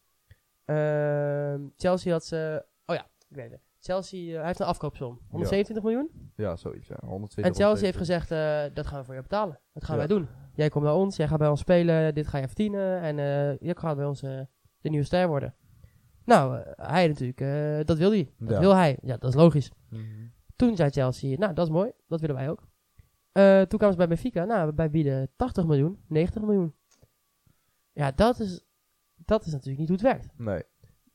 ehm, Chelsea had ze, oh ja, ik weet het. Chelsea, hij heeft een afkoopsom, 127 miljoen. Ja, zoiets. Ja. 120 En Chelsea heeft 170. gezegd, dat gaan we voor je betalen. Dat gaan wij doen. Jij komt naar ons, jij gaat bij ons spelen, dit ga je verdienen en eh je gaat bij ons eh, de nieuwe ster worden. Nou, eh, hij natuurlijk, dat wil hij. Dat Ja. wil hij. Ja, dat is logisch. Mhm. Toen zei Chelsea, nou dat is mooi, dat willen wij ook. Toen kwamen ze bij Benfica, nou wij bieden 80 miljoen, 90 miljoen. Ja, dat is, dat is natuurlijk niet hoe het werkt. Nee.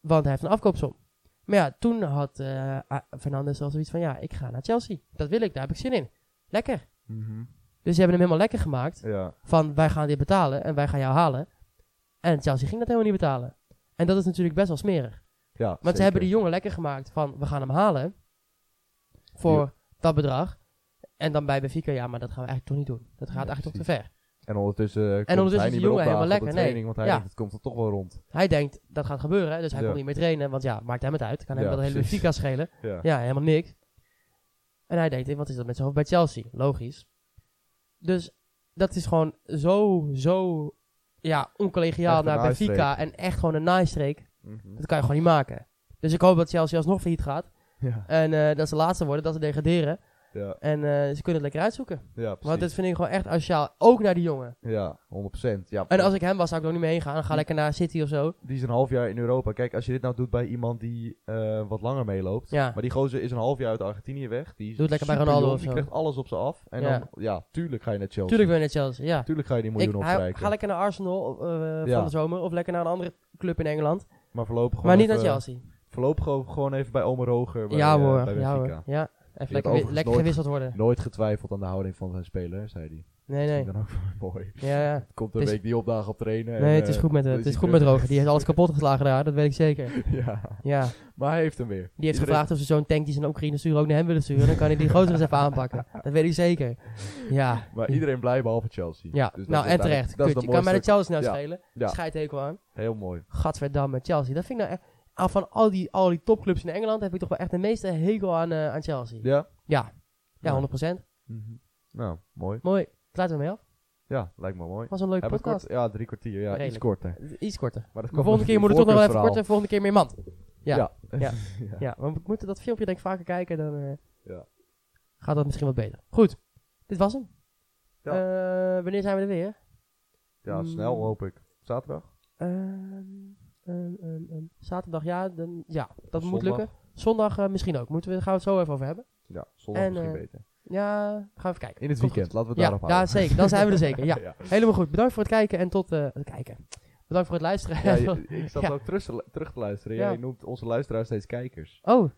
Want hij heeft een afkoopsom. Maar ja, toen had A- Fernandes al zoiets van, ja, ik ga naar Chelsea. Dat wil ik, daar heb ik zin in. Lekker. Mhm. Dus ze hebben hem helemaal lekker gemaakt. Ja. Van, wij gaan dit betalen en wij gaan jou halen. En Chelsea ging dat helemaal niet betalen. En dat is natuurlijk best wel smerig. ja Want ze hebben die jongen lekker gemaakt van, we gaan hem halen. Voor Ja. dat bedrag. En dan bij Benfica, ja, maar dat gaan we eigenlijk toch niet doen. Dat gaat Nee, eigenlijk toch te ver. En ondertussen, eh, komt ondertussen hij is die jongen helemaal lekker, nee. training, want hij Ja. denkt, het komt er toch wel rond. Hij denkt, dat gaat gebeuren, dus hij Ja. komt niet meer trainen. Want ja, maakt hem het uit. Kan hem dat hele. Benfica schelen. Ja. Ja, helemaal niks. En hij denkt, wat is dat met zijn hoofd bij Chelsea? Logisch. Dus dat is gewoon zo, zo ja, oncollegiaal naar Benfica. En echt gewoon een naaistreek. Mhm. Dat kan je gewoon niet maken. Dus ik hoop dat Chelsea alsnog failliet gaat. Ja. En eh, dat ze laatste worden, dat ze degraderen. Ja. En eh, ze kunnen het lekker uitzoeken. Ja, precies. Want dat vind ik gewoon echt asociaal. Ook naar die jongen. Ja, 100%. Ja, En als ik hem was, zou ik er nog niet mee heen gaan. Dan ga lekker naar City of zo. Die is een half jaar in Europa. Kijk, als je dit nou doet bij iemand die eh, wat langer meeloopt. Ja. Maar die gozer is een half jaar uit Argentinië weg. Die is Doe het lekker bij Ronaldo of Die zo. krijgt alles op ze af. En Ja. dan, ja, tuurlijk ga je naar Chelsea. Tuurlijk wil je naar Chelsea, ja. Tuurlijk ga je die miljoen opstrijken. ga lekker naar Arsenal eh, van de zomer. Of lekker naar een andere club in Engeland. Maar voorlopig gewoon maar niet naar Chelsea. Voorlopig gewoon even bij Omer Roger. Bij, ja hoor, bij ja hoor. Ja. Even lekker, lekker nooit- gewisseld worden. Nooit getwijfeld aan de houding van zijn speler, zei hij. Nee, Dat nee. vind ik dan ook mooi. Ja, ja. Komt een is- week die op dagen op trainen. en, Nee, het is eh, goed met, het is goed met. Roger. Die heeft alles kapot geslagen daar, dat weet ik zeker. ja, Ja, maar hij heeft hem weer. die heeft Iedereen- gevraagd of ze zo'n tank die ze naar Oekraïne sturen ook naar hem willen sturen. Dan kan hij die gozer eens even aanpakken. Dat weet ik zeker. Ja. Maar iedereen blij behalve Chelsea. Ja, Dus dat nou is en terecht. Dat is Kut, je kan mij de Chelsea nou Ja. schelen. Ja. Scheidhekel aan. Heel mooi. Gadverdamme, Chelsea. Dat vind ik nou echt... ah, Van al die, al die topclubs in Engeland heb ik toch wel echt de meeste hekel aan, eh, aan Chelsea. Ja? Ja. Ja, Ja. 100%. Mhm. Nou, mooi. Mooi. Laten we mee af. Ja, lijkt me mooi. Was een leuke podcast. kort? Ja, drie kwartier. Ja, iets korter. Iets korter. Maar, dat komt volgende keer moet het toch nog wel even korter. Volgende keer meer mand. Ja. Ja. Ja. ja. Ja, we moeten dat filmpje denk ik vaker kijken. Dan eh, Ja. gaat dat misschien wat beter. Goed. Dit was hem. Ja. Eh, wanneer zijn we er weer? Ja, snel hoop ik. Zaterdag? Ehm, zaterdag, ja, dan, ja, dat moet lukken. Zondag eh, misschien ook. Moeten we, gaan we het zo even over hebben. Ja, zondag En, misschien eh, beter. Ja, gaan we even kijken. In het weekend, laten we het Ja, daarop ja, houden. zeker. Dan zijn we er zeker. Ja, ja. helemaal goed. Bedankt voor het kijken en tot eh, het kijken. Bedankt voor het luisteren. Ja, je- ik zat Ja. ook terug, te- terug te luisteren. Ja. Jij noemt onze luisteraars steeds kijkers. oh,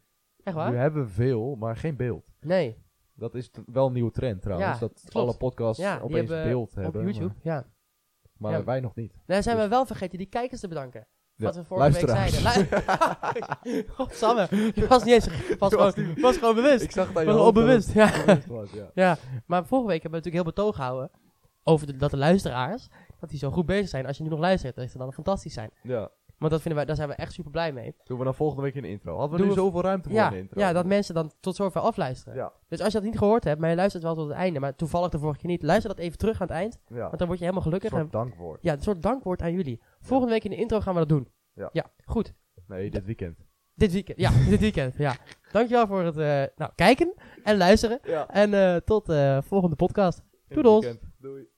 echt waar? hebben we veel, maar geen beeld. Nee. Dat is wel een nieuwe trend trouwens. Ja, dat klopt. alle podcasts Ja, opeens hebben beeld Op hebben. YouTube, ja. Maar, maar Ja. wij nog niet. Dan zijn we Dus- wel vergeten die kijkers te bedanken. Ja, Wat we vorige week zeiden. Lu- Godsamme. Je was niet eens... Was, was gewoon, was gewoon bewust. Ik zag aan je was dat onbewust, het ja. was, ja. Ja, maar vorige week hebben we natuurlijk heel betoog gehouden over de, dat de luisteraars, dat die zo goed bezig zijn. Als je nu nog luistert, dat ze dan fantastisch zijn. ja. Want dat vinden wij, daar zijn we echt super blij mee. Doen we dan volgende week in de intro. Hadden we Doen nu we- zoveel ruimte voor Ja, de intro? ja, dat mensen dan tot zover afluisteren. Ja, Dus als je dat niet gehoord hebt, maar je luistert wel tot het einde, maar toevallig de vorige keer niet, luister dat even terug aan het eind, ja. want dan word je helemaal Een gelukkig. soort En, dankwoord. ja, een soort dankwoord aan jullie. Volgende week in de intro gaan we dat doen. Ja. ja goed. Nee, dit weekend. Dit weekend. Ja, dit weekend. Ja. Dankjewel voor het eh, nou, kijken en luisteren. En eh, tot de volgende podcast. Doedels. Doei.